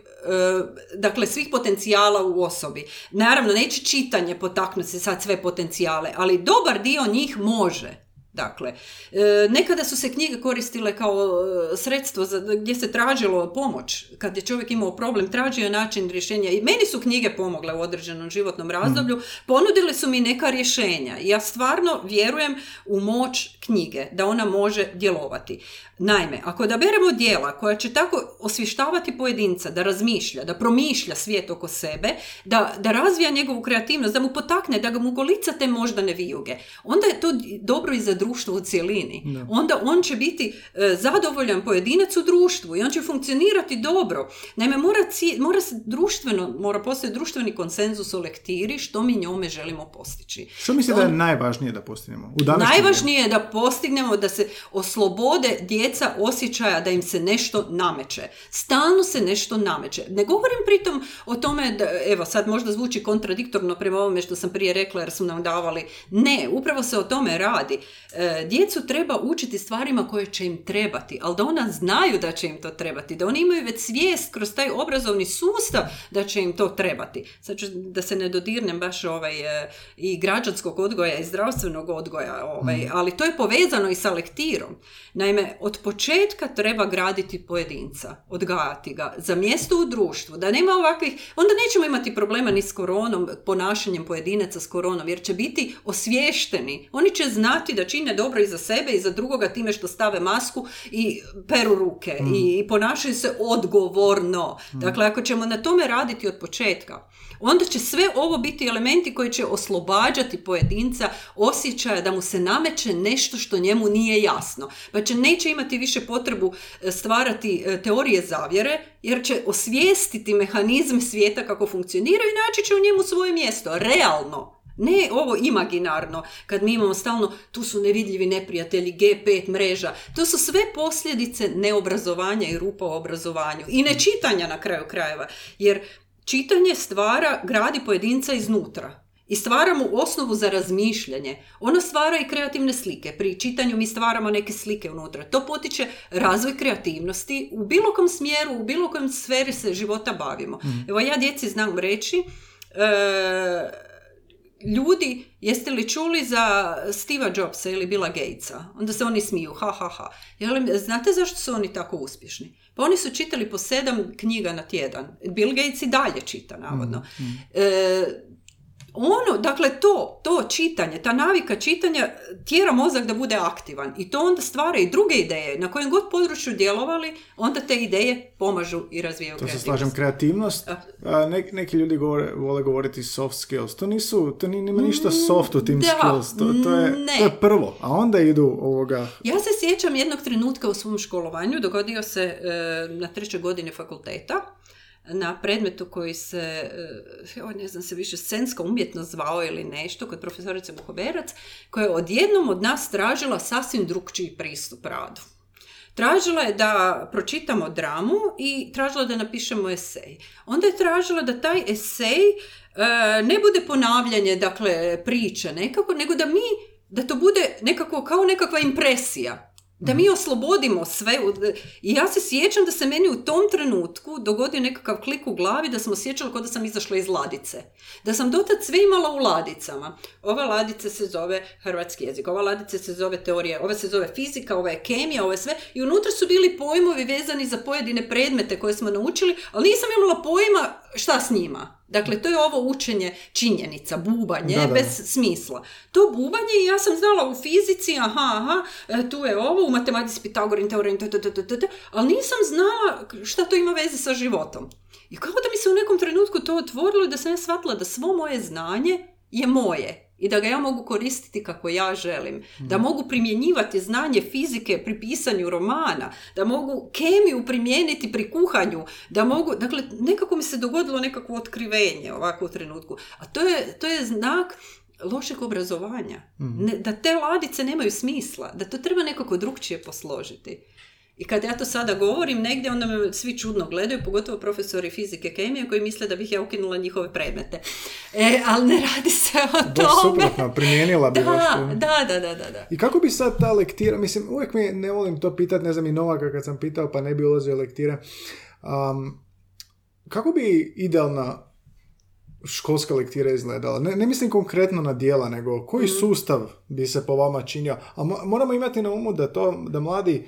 dakle svih potencijala u osobi. Naravno, neće čitanje potaknuti sad sve potencijale, ali dobar dio njih može. Dakle, e, nekada su se knjige koristile kao e, sredstvo za, gdje se tražilo pomoć. Kad je čovjek imao problem, tražio je način rješenja. I meni su knjige pomogle u određenom životnom razdoblju. Ponudile su mi neka rješenja. Ja stvarno vjerujem u moć knjige, da ona može djelovati. Naime, ako odaberemo dijela koja će tako osvještavati pojedinca, da razmišlja, da promišlja svijet oko sebe, da, da razvija njegovu kreativnost, da mu potakne, da ga mu golica te moždane vijuge, onda je to dobro i za društvo u cjelini. Onda on će biti e, zadovoljan pojedinac u društvu i on će funkcionirati dobro. Naime, mora, ci- mora se društveno, mora postojati društveni konsenzus o lektiri što mi njome želimo postići. Što mislite da je najvažnije da postignemo? U Najvažnije je da postignemo da se oslobode djeca osjećaja da im se nešto nameće. Stalno se nešto nameće. Ne govorim pritom o tome da, evo sad možda zvuči kontradiktorno prema ovome što sam prije rekla jer su nam davali. Ne, upravo se o tome radi. E, djecu treba učiti stvarima koje će im trebati, ali da ona znaju da će im to trebati, da oni imaju već svijest kroz taj obrazovni sustav da će im to trebati. Sad ću da se ne dodirnem baš ovaj, e, i građanskog odgoja i zdravstvenog odgoja, ovaj, ali to je povezano i sa lektirom. Naime, od početka treba graditi pojedinca, odgajati ga za mjesto u društvu, da nema ovakvih, onda nećemo imati problema ni s koronom, ponašanjem pojedinaca s koronom, jer će biti osviješteni. Oni će znati da čine dobro i za sebe i za drugoga time što stave masku i peru ruke i, i ponašaju se odgovorno. Dakle, ako ćemo na tome raditi od početka, onda će sve ovo biti elementi koji će oslobađati pojedinca osjećaja da mu se nameće nešto što njemu nije jasno. Pa će neće imati više potrebu e, stvarati e, teorije zavjere, jer će osvijestiti mehanizme svijeta kako funkcioniraju i naći će u njemu svoje mjesto, realno. Ne ovo imaginarno, kad mi imamo stalno, tu su nevidljivi neprijatelji, G5 mreža. To su sve posljedice neobrazovanja i rupa u obrazovanju. I nečitanja na kraju krajeva. Jer čitanje stvara, gradi pojedinca iznutra. I stvara mu osnovu za razmišljanje. Ono stvara i kreativne slike. Pri čitanju mi stvaramo neke slike unutra. To potiče razvoj kreativnosti u bilo kom smjeru, u bilo kojem sferi se života bavimo. Evo ja djeci znam reći, e, ljudi, jeste li čuli za Steva Jobsa ili Billa Gatesa? Onda se oni smiju, ha, ha, ha. Je li- znate zašto su oni tako uspješni? Pa oni su čitali po sedam knjiga na tjedan. Bill Gates i dalje čita, navodno. E, ono, dakle to, to čitanje, ta navika čitanja tjera mozak da bude aktivan i to onda stvara i druge ideje. Na kojem god području djelovali, onda te ideje pomažu i razvijaju To se kreativnost. slažem, kreativnost. A. Nek- neki ljudi govore, vole govoriti soft skills. To nisu, to ni, nima ništa soft u tim da, skills. To, to, je, ne. to je prvo. A onda idu ovoga... Ja se sjećam jednog trenutka u svom školovanju, dogodio se e, na trećoj godini fakulteta, na predmetu koji se, e, joj, ne znam se više, scenska umjetnost zvao ili nešto, kod profesorice Buhoberac, koja je odjednom od nas tražila sasvim drugčiji pristup radu. Tražila je da pročitamo dramu i tražila da napišemo esej. Onda je tražila da taj esej e, ne bude ponavljanje, dakle, priče nekako, nego da mi, da to bude nekako kao nekakva impresija. Da mi oslobodimo sve. I ja se sjećam da se meni u tom trenutku dogodio nekakav klik u glavi da sam osjećala kao da sam izašla iz ladice. Da sam dotad sve imala u ladicama. Ova ladica se zove hrvatski jezik, ova ladica se zove teorija, ova se zove fizika, ova je kemija, ova je sve. I unutra su bili pojmovi vezani za pojedine predmete koje smo naučili, ali nisam imala pojma šta s njima. Dakle, to je ovo učenje činjenica, bubanje, bez smisla. To bubanje ja sam znala u fizici, aha, aha, e, tu je ovo, u matematici Pitagorin, teorin, ali nisam znala šta to ima veze sa životom. I kako da mi se u nekom trenutku to otvorilo da sam ja shvatila da svo moje znanje je moje i da ga ja mogu koristiti kako ja želim. Da mhm. mogu primjenjivati znanje fizike pri pisanju romana, da mogu kemiju primijeniti pri kuhanju, da mogu, dakle, nekako mi se dogodilo nekakvo otkrivenje ovako u trenutku. A to je, to je znak lošeg obrazovanja. Mhm. da te ladice nemaju smisla, da to treba nekako drugčije posložiti. I kad ja to sada govorim negdje, onda me svi čudno gledaju, pogotovo profesori fizike kemije koji misle da bih ja ukinula njihove predmete. E, ali ne radi se o tome. suprotno, primijenila bi <laughs> da, da, da, da, da, I kako bi sad ta lektira, mislim, uvijek mi ne volim to pitati, ne znam i Novaka kad sam pitao pa ne bi ulazio lektira. Um, kako bi idealna školska lektira izgledala? Ne, ne mislim konkretno na dijela, nego koji mhm. sustav bi se po vama činio? A moramo imati na umu da to, da mladi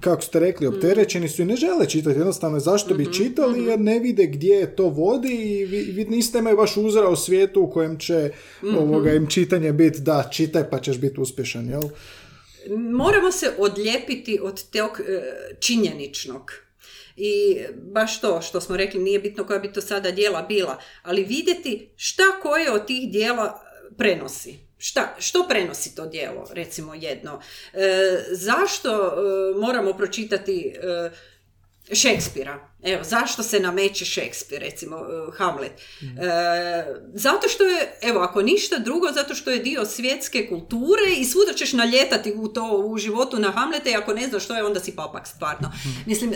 kako ste rekli, opterećeni su i ne žele čitati. Jednostavno, zašto bi mhm, čitali mhm. jer ne vide gdje to vodi i vi, vi niste imaju baš uzra u svijetu u kojem će mhm. ovoga, im čitanje biti da, čitaj pa ćeš biti uspješan, jel? Moramo se odlijepiti od tog e, činjeničnog. I baš to što smo rekli, nije bitno koja bi to sada dijela bila, ali vidjeti šta koje od tih dijela prenosi. Šta, što prenosi to djelo, recimo jedno? E, zašto e, moramo pročitati e, Šekspira? Evo, zašto se nameće Šekspir, recimo Hamlet? Mhm. zato što je, evo, ako ništa drugo, zato što je dio svjetske kulture i svuda ćeš naljetati u to u životu na Hamlete i ako ne znaš što je, onda si papak, stvarno. Mhm. Mislim,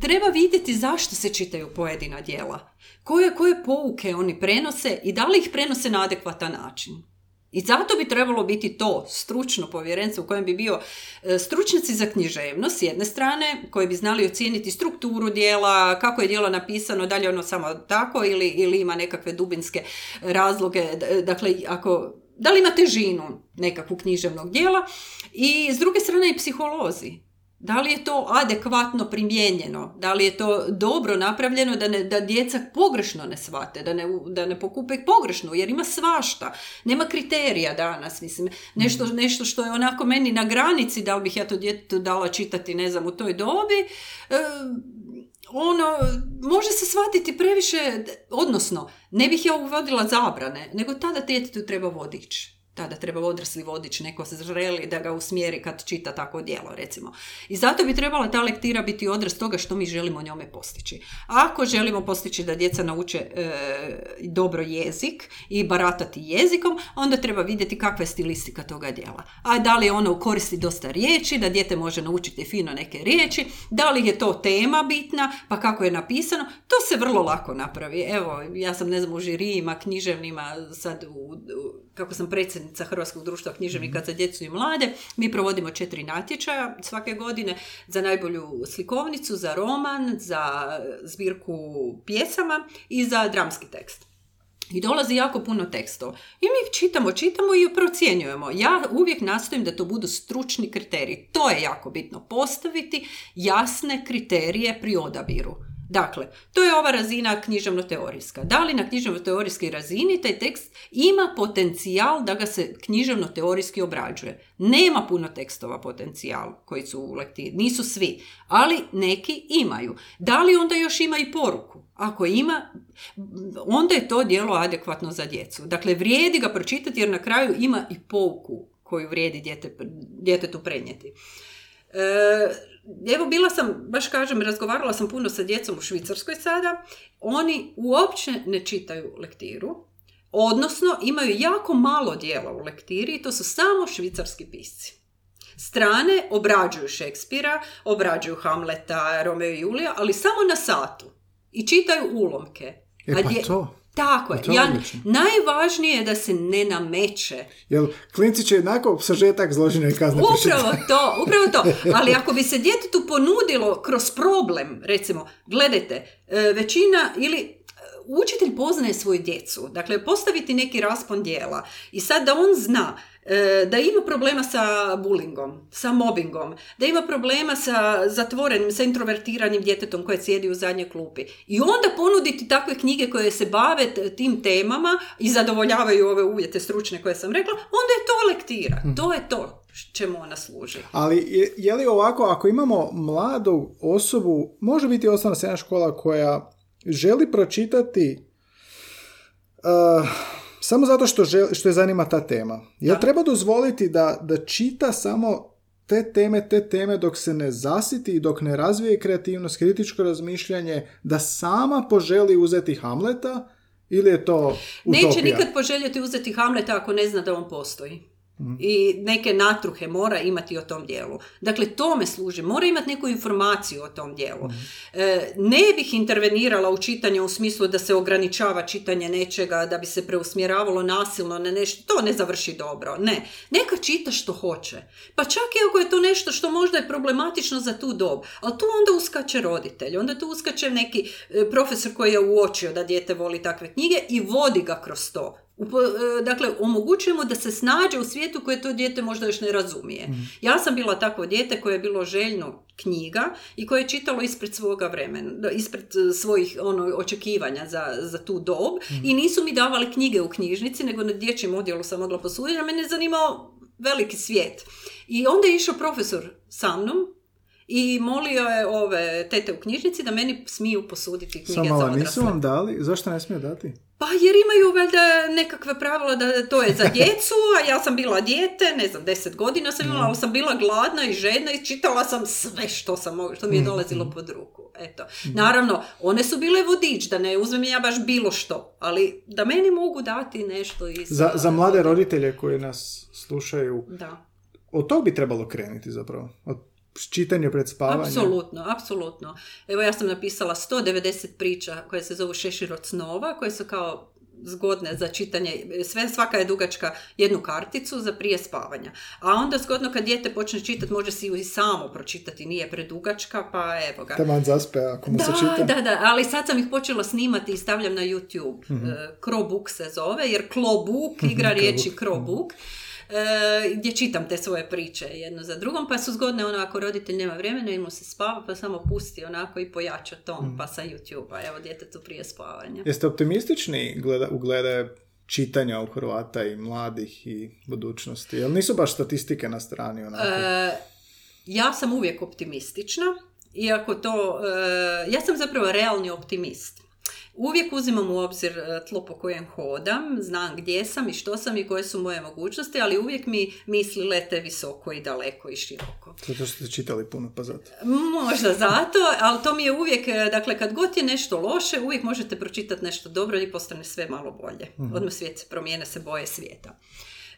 treba vidjeti zašto se čitaju pojedina djela. Koje, koje pouke oni prenose i da li ih prenose na adekvatan način. I zato bi trebalo biti to stručno povjerenstvo u kojem bi bio e, stručnjaci za književnost s jedne strane, koji bi znali ocijeniti strukturu dijela, kako je dijelo napisano, da li je ono samo tako ili, ili ima nekakve dubinske razloge. Dakle, ako da li ima težinu nekakvu književnog dijela i s druge strane i psiholozi da li je to adekvatno primijenjeno? Da li je to dobro napravljeno da, ne, da djeca pogrešno ne shvate, da ne, da ne pokupe pogrešno, jer ima svašta. Nema kriterija danas, mislim. Nešto, mhm. nešto što je onako meni na granici, da li bih ja to djetetu dala čitati, ne znam, u toj dobi, e, ono, može se shvatiti previše, odnosno, ne bih ja uvodila zabrane, nego tada djetetu treba vodič tada treba odrasli vodič, neko se želi da ga usmjeri kad čita tako djelo, recimo. I zato bi trebala ta lektira biti odraz toga što mi želimo njome postići. Ako želimo postići da djeca nauče e, dobro jezik i baratati jezikom, onda treba vidjeti kakva je stilistika toga djela. A da li ono koristi dosta riječi, da dijete može naučiti fino neke riječi, da li je to tema bitna, pa kako je napisano, to se vrlo lako napravi. Evo, ja sam ne znam u žirijima, književnima, sad u, kako sam predsjednica Hrvatskog društva književnika mhm. za djecu i mlade. Mi provodimo četiri natječaja svake godine za najbolju slikovnicu, za roman, za zbirku pjesama i za dramski tekst. I dolazi jako puno tekstova. I mi čitamo, čitamo i procjenjujemo. Ja uvijek nastojim da to budu stručni kriteriji. To je jako bitno. Postaviti jasne kriterije pri odabiru. Dakle, to je ova razina književno-teorijska. Da li na književno-teorijskoj razini taj tekst ima potencijal da ga se književno-teorijski obrađuje? Nema puno tekstova potencijal koji su u lektiri. Nisu svi, ali neki imaju. Da li onda još ima i poruku? Ako ima, onda je to dijelo adekvatno za djecu. Dakle, vrijedi ga pročitati jer na kraju ima i pouku koju vrijedi djete, djetetu prenijeti. E, evo bila sam, baš kažem, razgovarala sam puno sa djecom u Švicarskoj sada, oni uopće ne čitaju lektiru, odnosno imaju jako malo dijela u lektiri i to su samo švicarski pisci. strane obrađuju Šekspira, obrađuju Hamleta, Romeo i Julija, ali samo na satu. I čitaju ulomke. E A pa dje- to. Tako je. Ja, najvažnije je da se ne nameće. Jel, klinci će jednako sažetak zločine i kazne Upravo to, <laughs> upravo to. Ali ako bi se djetetu ponudilo kroz problem, recimo, gledajte, e, većina ili učitelj poznaje svoju djecu, dakle postaviti neki raspon dijela i sad da on zna e, da ima problema sa bulingom, sa mobbingom, da ima problema sa zatvorenim, sa introvertiranim djetetom koje sjedi u zadnjoj klupi. I onda ponuditi takve knjige koje se bave tim temama i zadovoljavaju ove uvjete stručne koje sam rekla, onda je to lektira. To je to čemu ona služi. Ali je, je li ovako, ako imamo mladu osobu, može biti osnovna srednja škola koja želi pročitati uh, samo zato što, žel- što je zanima ta tema. Jel Da. treba dozvoliti da, da čita samo te teme, te teme dok se ne zasiti i dok ne razvije kreativnost, kritičko razmišljanje, da sama poželi uzeti Hamleta ili je to utopija? Neće nikad poželjeti uzeti Hamleta ako ne zna da on postoji. I neke natruhe mora imati o tom dijelu. Dakle, tome služi. Mora imati neku informaciju o tom dijelu. E, ne bih intervenirala u čitanje u smislu da se ograničava čitanje nečega, da bi se preusmjeravalo nasilno na nešto. To ne završi dobro. Ne. Neka čita što hoće. Pa čak i ako je to nešto što možda je problematično za tu dob. Ali tu onda uskače roditelj. Onda tu uskače neki e, profesor koji je uočio da dijete voli takve knjige i vodi ga kroz to. Upo- e, dakle, omogućujemo da se snađe u svijetu koje to dijete možda još ne razumije. Ja sam bila takvo dijete koje je bilo željno knjiga i koje je čitalo ispred svoga vremena, ispred e, svojih ono, očekivanja za, za tu dob i nisu mi davali knjige u knjižnici, nego na dječjem odjelu sam mogla posuditi, a mene je zanimao veliki svijet. I onda je išao profesor sa mnom i molio je ove tete u knjižnici da meni smiju posuditi knjige Samo za odrasle. nisu vam dali? Zašto ne smije dati? Pa jer imaju valjda nekakve pravila da to je za djecu, a ja sam bila dijete, ne znam, deset godina sam imala, ali sam bila gladna i žedna i čitala sam sve što, sam, što mi je dolazilo pod ruku. Eto. Naravno, one su bile vodič, da ne uzmem ja baš bilo što, ali da meni mogu dati nešto iz... Za, za mlade roditelje koji nas slušaju, Da. od tog bi trebalo krenuti zapravo. Od čitanja pred spavanje. Apsolutno, apsolutno. Evo ja sam napisala 190 priča koje se zovu Šešir od snova, koje su kao zgodne za čitanje, sve, svaka je dugačka jednu karticu za prije spavanja. A onda zgodno kad dijete počne čitati, može si ju i samo pročitati, nije predugačka, pa evo ga. Taman zaspe ako mu se Da, čita. da, da, ali sad sam ih počela snimati i stavljam na YouTube. Mhm. E, Crowbook se zove, jer Clawbook, <laughs> igra riječi e, gdje čitam te svoje priče jedno za drugom, pa su zgodne ono ako roditelj nema vremena i mu se spava, pa samo pusti onako i pojača ton, Mhm. pa sa YouTube-a, evo djetetu prije spavanja. Jeste optimistični gleda, u glede čitanja u Hrvata i mladih i budućnosti? Jel nisu baš statistike na strani onako? E, ja sam uvijek optimistična, iako to, e, ja sam zapravo realni optimist. Uvijek uzimam u obzir e, tlo po kojem hodam, znam gdje sam i što sam i koje su moje mogućnosti, ali uvijek mi misli lete visoko i daleko i široko. Zato što ste čitali puno, pa zato. Možda zato, ali to mi je uvijek, e, dakle kad god je nešto loše, uvijek možete pročitati nešto dobro i postane sve malo bolje. Odmah svijet promijene, se boje svijeta.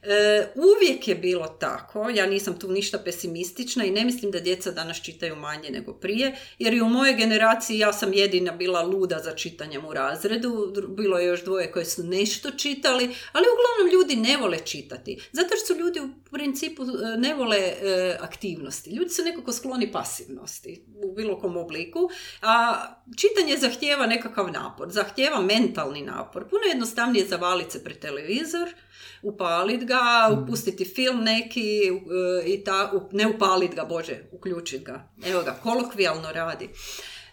E, uvijek je bilo tako, ja nisam tu ništa pesimistična i ne mislim da djeca danas čitaju manje nego prije, jer i u mojoj generaciji ja sam jedina bila luda za čitanjem u razredu, bilo je još dvoje koje su nešto čitali, ali uglavnom ljudi ne vole čitati, zato što su ljudi u principu e, ne vole e, aktivnosti, ljudi su nekako skloni pasivnosti u bilo kom obliku, a čitanje zahtijeva nekakav napor, zahtijeva mentalni napor, puno je jednostavnije zavaliti se pred televizor, upalit ga, upustiti film neki e, i ta, ne upalit ga, bože, uključit ga. Evo ga, kolokvijalno radi.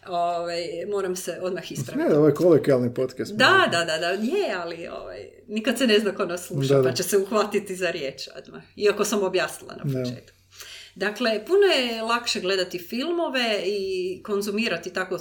Ove, moram se odmah ispraviti. Ne, ovo je kolokvijalni podcast. Da, da, da, da, je, ali ovaj, nikad se ne zna ko nas sluša, Da, da. pa će se uhvatiti za riječ odmah. Iako sam objasnila na početku. Dakle, puno je lakše gledati filmove i konzumirati tako e,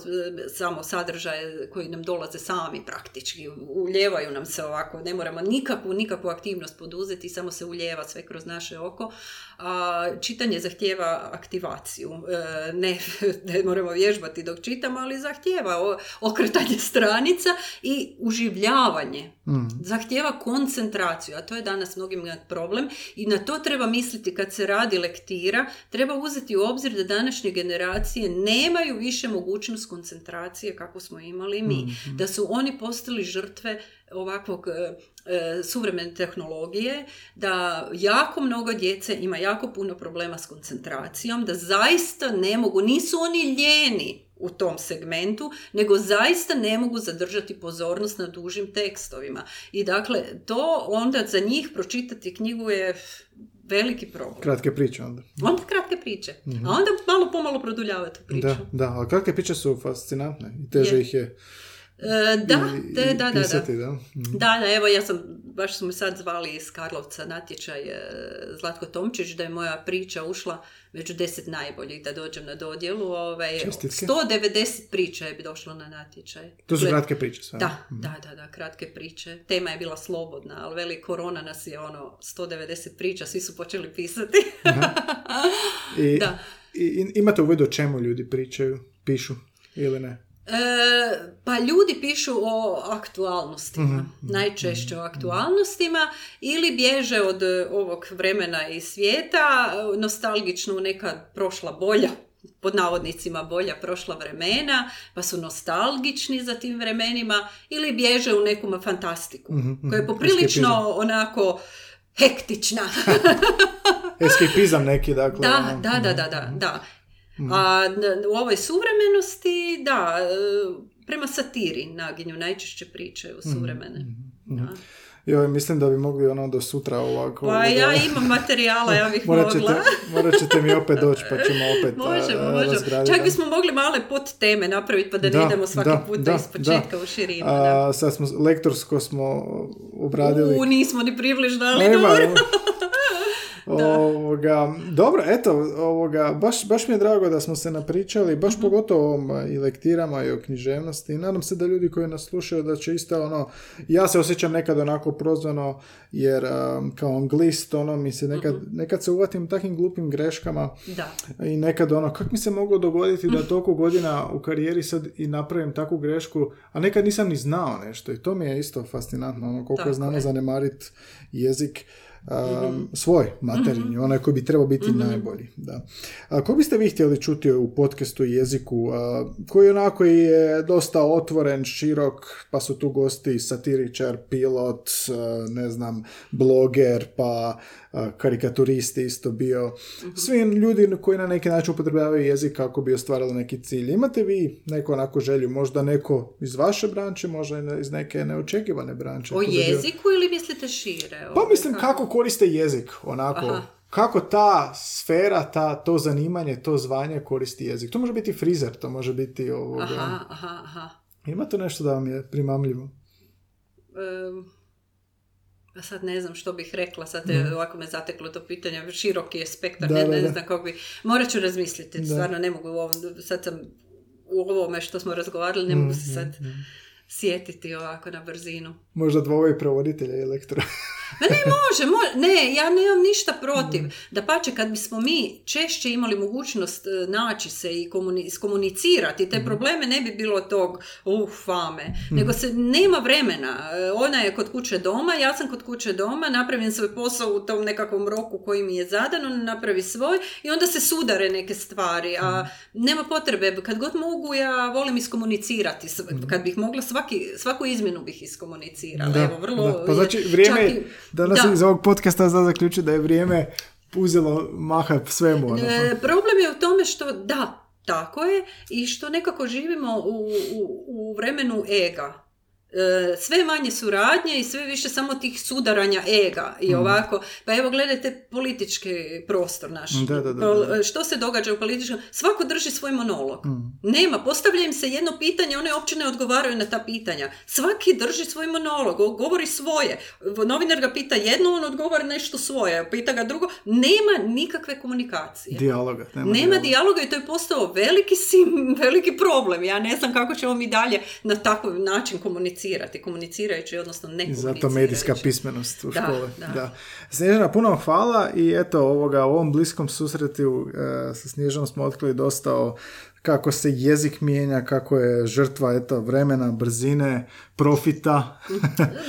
samo sadržaje koji nam dolaze sami praktički. Uljevaju nam se ovako, ne moramo nikakvu, nikakvu aktivnost poduzeti, samo se uljeva sve kroz naše oko. A čitanje zahtjeva aktivaciju. E, ne, <laughs> ne moramo vježbati dok čitamo, ali zahtjeva okretanje stranica i uživljavanje. Mm. Zahtjeva koncentraciju, a to je danas mnogim problem i na to treba misliti kad se radi lektira. Treba uzeti u obzir da današnje generacije nemaju više mogućnost koncentracije kako smo imali mi. Mm. Da su oni postali žrtve ovakvog e, e, suvremene tehnologije, da jako mnogo djece ima jako puno problema s koncentracijom, da zaista ne mogu, nisu oni ljeni u tom segmentu, nego zaista ne mogu zadržati pozornost na dužim tekstovima. I dakle, to onda za njih pročitati knjigu je veliki problem. Kratke priče onda. Onda kratke priče. A onda malo pomalo produljavati priču. Da, da, ali kratke priče su fascinantne i teže ih je E, da, da, da, da. Da. Mhm. da, da, evo ja sam, baš su me sad zvali iz Karlovca natječaj e, Zlatko Tomčić da je moja priča ušla među deset najboljih da dođem na dodjelu. Ovaj, 190 priča je došlo na natječaj. To su kratke priče sve. Da, mhm. da, da, da, kratke priče. Tema je bila slobodna, ali veli korona nas je ono 190 priča, svi su počeli pisati. <laughs> I, da. I, imate u vidu o čemu ljudi pričaju, pišu ili ne? E, pa ljudi pišu o aktualnostima, mhm, mhm, najčešće o mhm. aktualnostima ili bježe od e, ovog vremena i svijeta, nostalgično u neka prošla bolja pod navodnicima bolja prošla vremena, pa su nostalgični za tim vremenima ili bježe u neku fantastiku, koja je poprilično onako hektična. <laughs> Eskapizam neki, dakle. Da, ono. da, da, da, da, da. A u ovoj suvremenosti, da, e, prema satiri naginju najčešće priče u suvremene. Mm-hmm. Joj, mislim da bi mogli ono do sutra ovako... Pa ja imam materijala, ja bih <laughs> morat ćete, mogla. morat ćete mi opet doći, pa ćemo opet <laughs> možemo, možemo. Čak bismo mogli male pod teme napraviti, pa da, da ne idemo svaki da, put da, iz početka u širinu. A, sad smo, lektorsko smo obradili. U, nismo ni približno, ali dobro. <laughs> Ovoga, dobro, eto, ovoga, baš, baš mi je drago da smo se napričali, baš mm pogotovo o i lektirama i o književnosti. I nadam se da ljudi koji nas slušaju da će isto ono, ja se osjećam nekad onako prozvano jer um, kao anglist ono mi se nekad, mhm. nekad se uvatim takvim glupim greškama da. i nekad ono, kako mi se moglo dogoditi da toliko godina u karijeri sad i napravim takvu grešku, a nekad nisam ni znao nešto i to mi je isto fascinantno, ono koliko je znamo zanemariti jezik um, svoj materinji, onaj koji bi trebao biti mm najbolji. Da. A, ko biste vi htjeli čuti u podcastu jeziku, koji onako je dosta otvoren, širok, pa su tu gosti satiričar, pilot, ne znam, bloger, pa karikaturisti isto bio. Svi ljudi koji na neki način upotrebljavaju jezik kako bi ostvarili neki cilj. Imate vi neku onako želju, možda neko iz vaše branče, možda iz neke neočekivane branče? O jeziku ili mislite šire? Pa mislim kako koriste jezik, onako. Kako ta sfera, ta, to zanimanje, to zvanje koristi jezik. To može biti frizer, to može biti ovoga. Aha, aha, aha. Ima to nešto da vam je primamljivo? A sad ne znam što bih rekla, sad je, ovako me zateklo to pitanje, široki je spektar, ne, ne znam kako bi, morat ću razmisliti, stvarno ne mogu u ovom, sad sam u ovome što smo razgovarali, ne mogu se mm, sad mm, mm. sjetiti ovako na brzinu. Možda dvoje prevoditelja i lektora. <laughs> Ma ne može, ne, ja nemam ništa protiv. Da pače, kad bismo mi češće imali mogućnost e, naći se i komunicirati, te mhm. probleme ne bi bilo tog uh, fame. Mhm. Nego se nema vremena. E, ona je kod kuće doma, ja sam kod kuće doma, napravim svoj posao u tom nekakvom roku koji mi je zadan, on napravi svoj i onda se sudare neke stvari. A nema potrebe, kad god mogu, ja volim iskomunicirati. Kad bih mogla, svaki, svaku izmjenu bih iskomunicirala. Evo, vrlo, Pa znači, vrijeme, Danas da. iz ovog podcasta zna zaključiti da je vrijeme uzelo maha svemu. Ono. E, problem je u tome što da, tako je, i što nekako živimo u, u, u vremenu ega. E, sve manje suradnje i sve više samo tih sudaranja ega i ovako. Pa evo gledajte politički prostor naš. Da, da, da, e, Što se događa u političkom? Svako drži svoj monolog. Nema, postavlja im se jedno pitanje, one uopće ne odgovaraju na ta pitanja. Svaki drži svoj monolog, govori svoje. Novinar ga pita jedno, on odgovara nešto svoje, pita ga drugo. Nema nikakve komunikacije. Dijaloga. Nema, Nema dijaloga. dijaloga i to je postao veliki, sim, <laughs> veliki problem. Ja ne znam kako ćemo mi dalje na takav način komunicirati. Komunicirajući, odnosno ne I zato medijska pismenost u Da, škole. da. Da. Snježana, puno hvala i eto ovoga, u ovom bliskom susretu e, sa Snježanom smo otkrili dosta o kako se jezik mijenja, kako je žrtva eto, vremena, brzine, profita.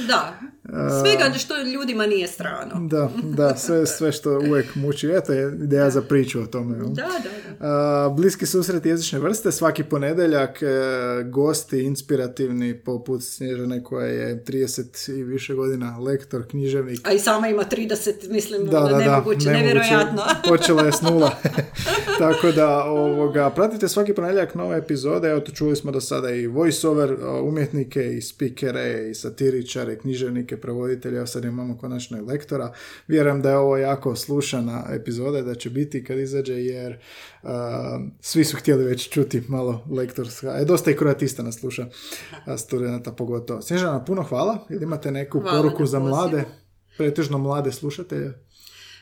Da, <laughs> svega što ljudima nije strano. da, da, sve, sve što uvijek muči. Eto je ideja za priču o tome. Da, da, da. Bliski susret jezične vrste, svaki ponedjeljak e, gosti inspirativni poput Snježane koja je 30 i više godina lektor, književnik. A i sama ima 30, mislim, Da, da, da, nemoguće, nevjerojatno. <laughs> Počela je s nula. <laughs> Tako da, ovoga, pratite svaki ponedjeljak nove epizode. Evo, tu čuli smo do sada i voiceover a, umjetnike, i speakere, i satiričare, književnike, prevoditelje. Evo sad imamo konačno i lektora. Vjerujem da je ovo jako slušana epizoda, da će biti kad izađe, jer a, svi su htjeli već čuti malo lektorska. E, dosta i kroatista nas sluša, a studenta pogotovo. Snježana, puno hvala. Ili imate neku Hvala poruku za mlade, pretežno mlade slušatelje?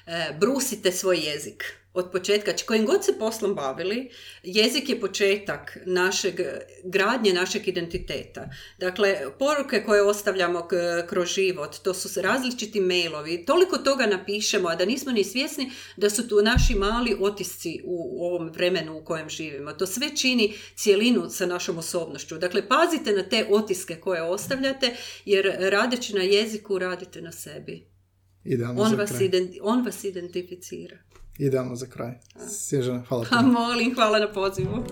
E, brusite svoj jezik. Od početka, kojim god se poslom bavili, jezik je početak našeg, gradnje našeg identiteta. Dakle, poruke koje ostavljamo kroz život, to su različiti mailovi, toliko toga napišemo, a da nismo ni svjesni da su tu naši mali otisci u, ovom vremenu u kojem živimo. To sve čini cijelinu sa našom osobnošću. Dakle, pazite na te otiske koje ostavljate, jer radeći na jeziku radite na sebi. Idealno On vas, on vas identificira idealno za kraj. Sježana, hvala. Pa ha, molim, hvala na pozivu.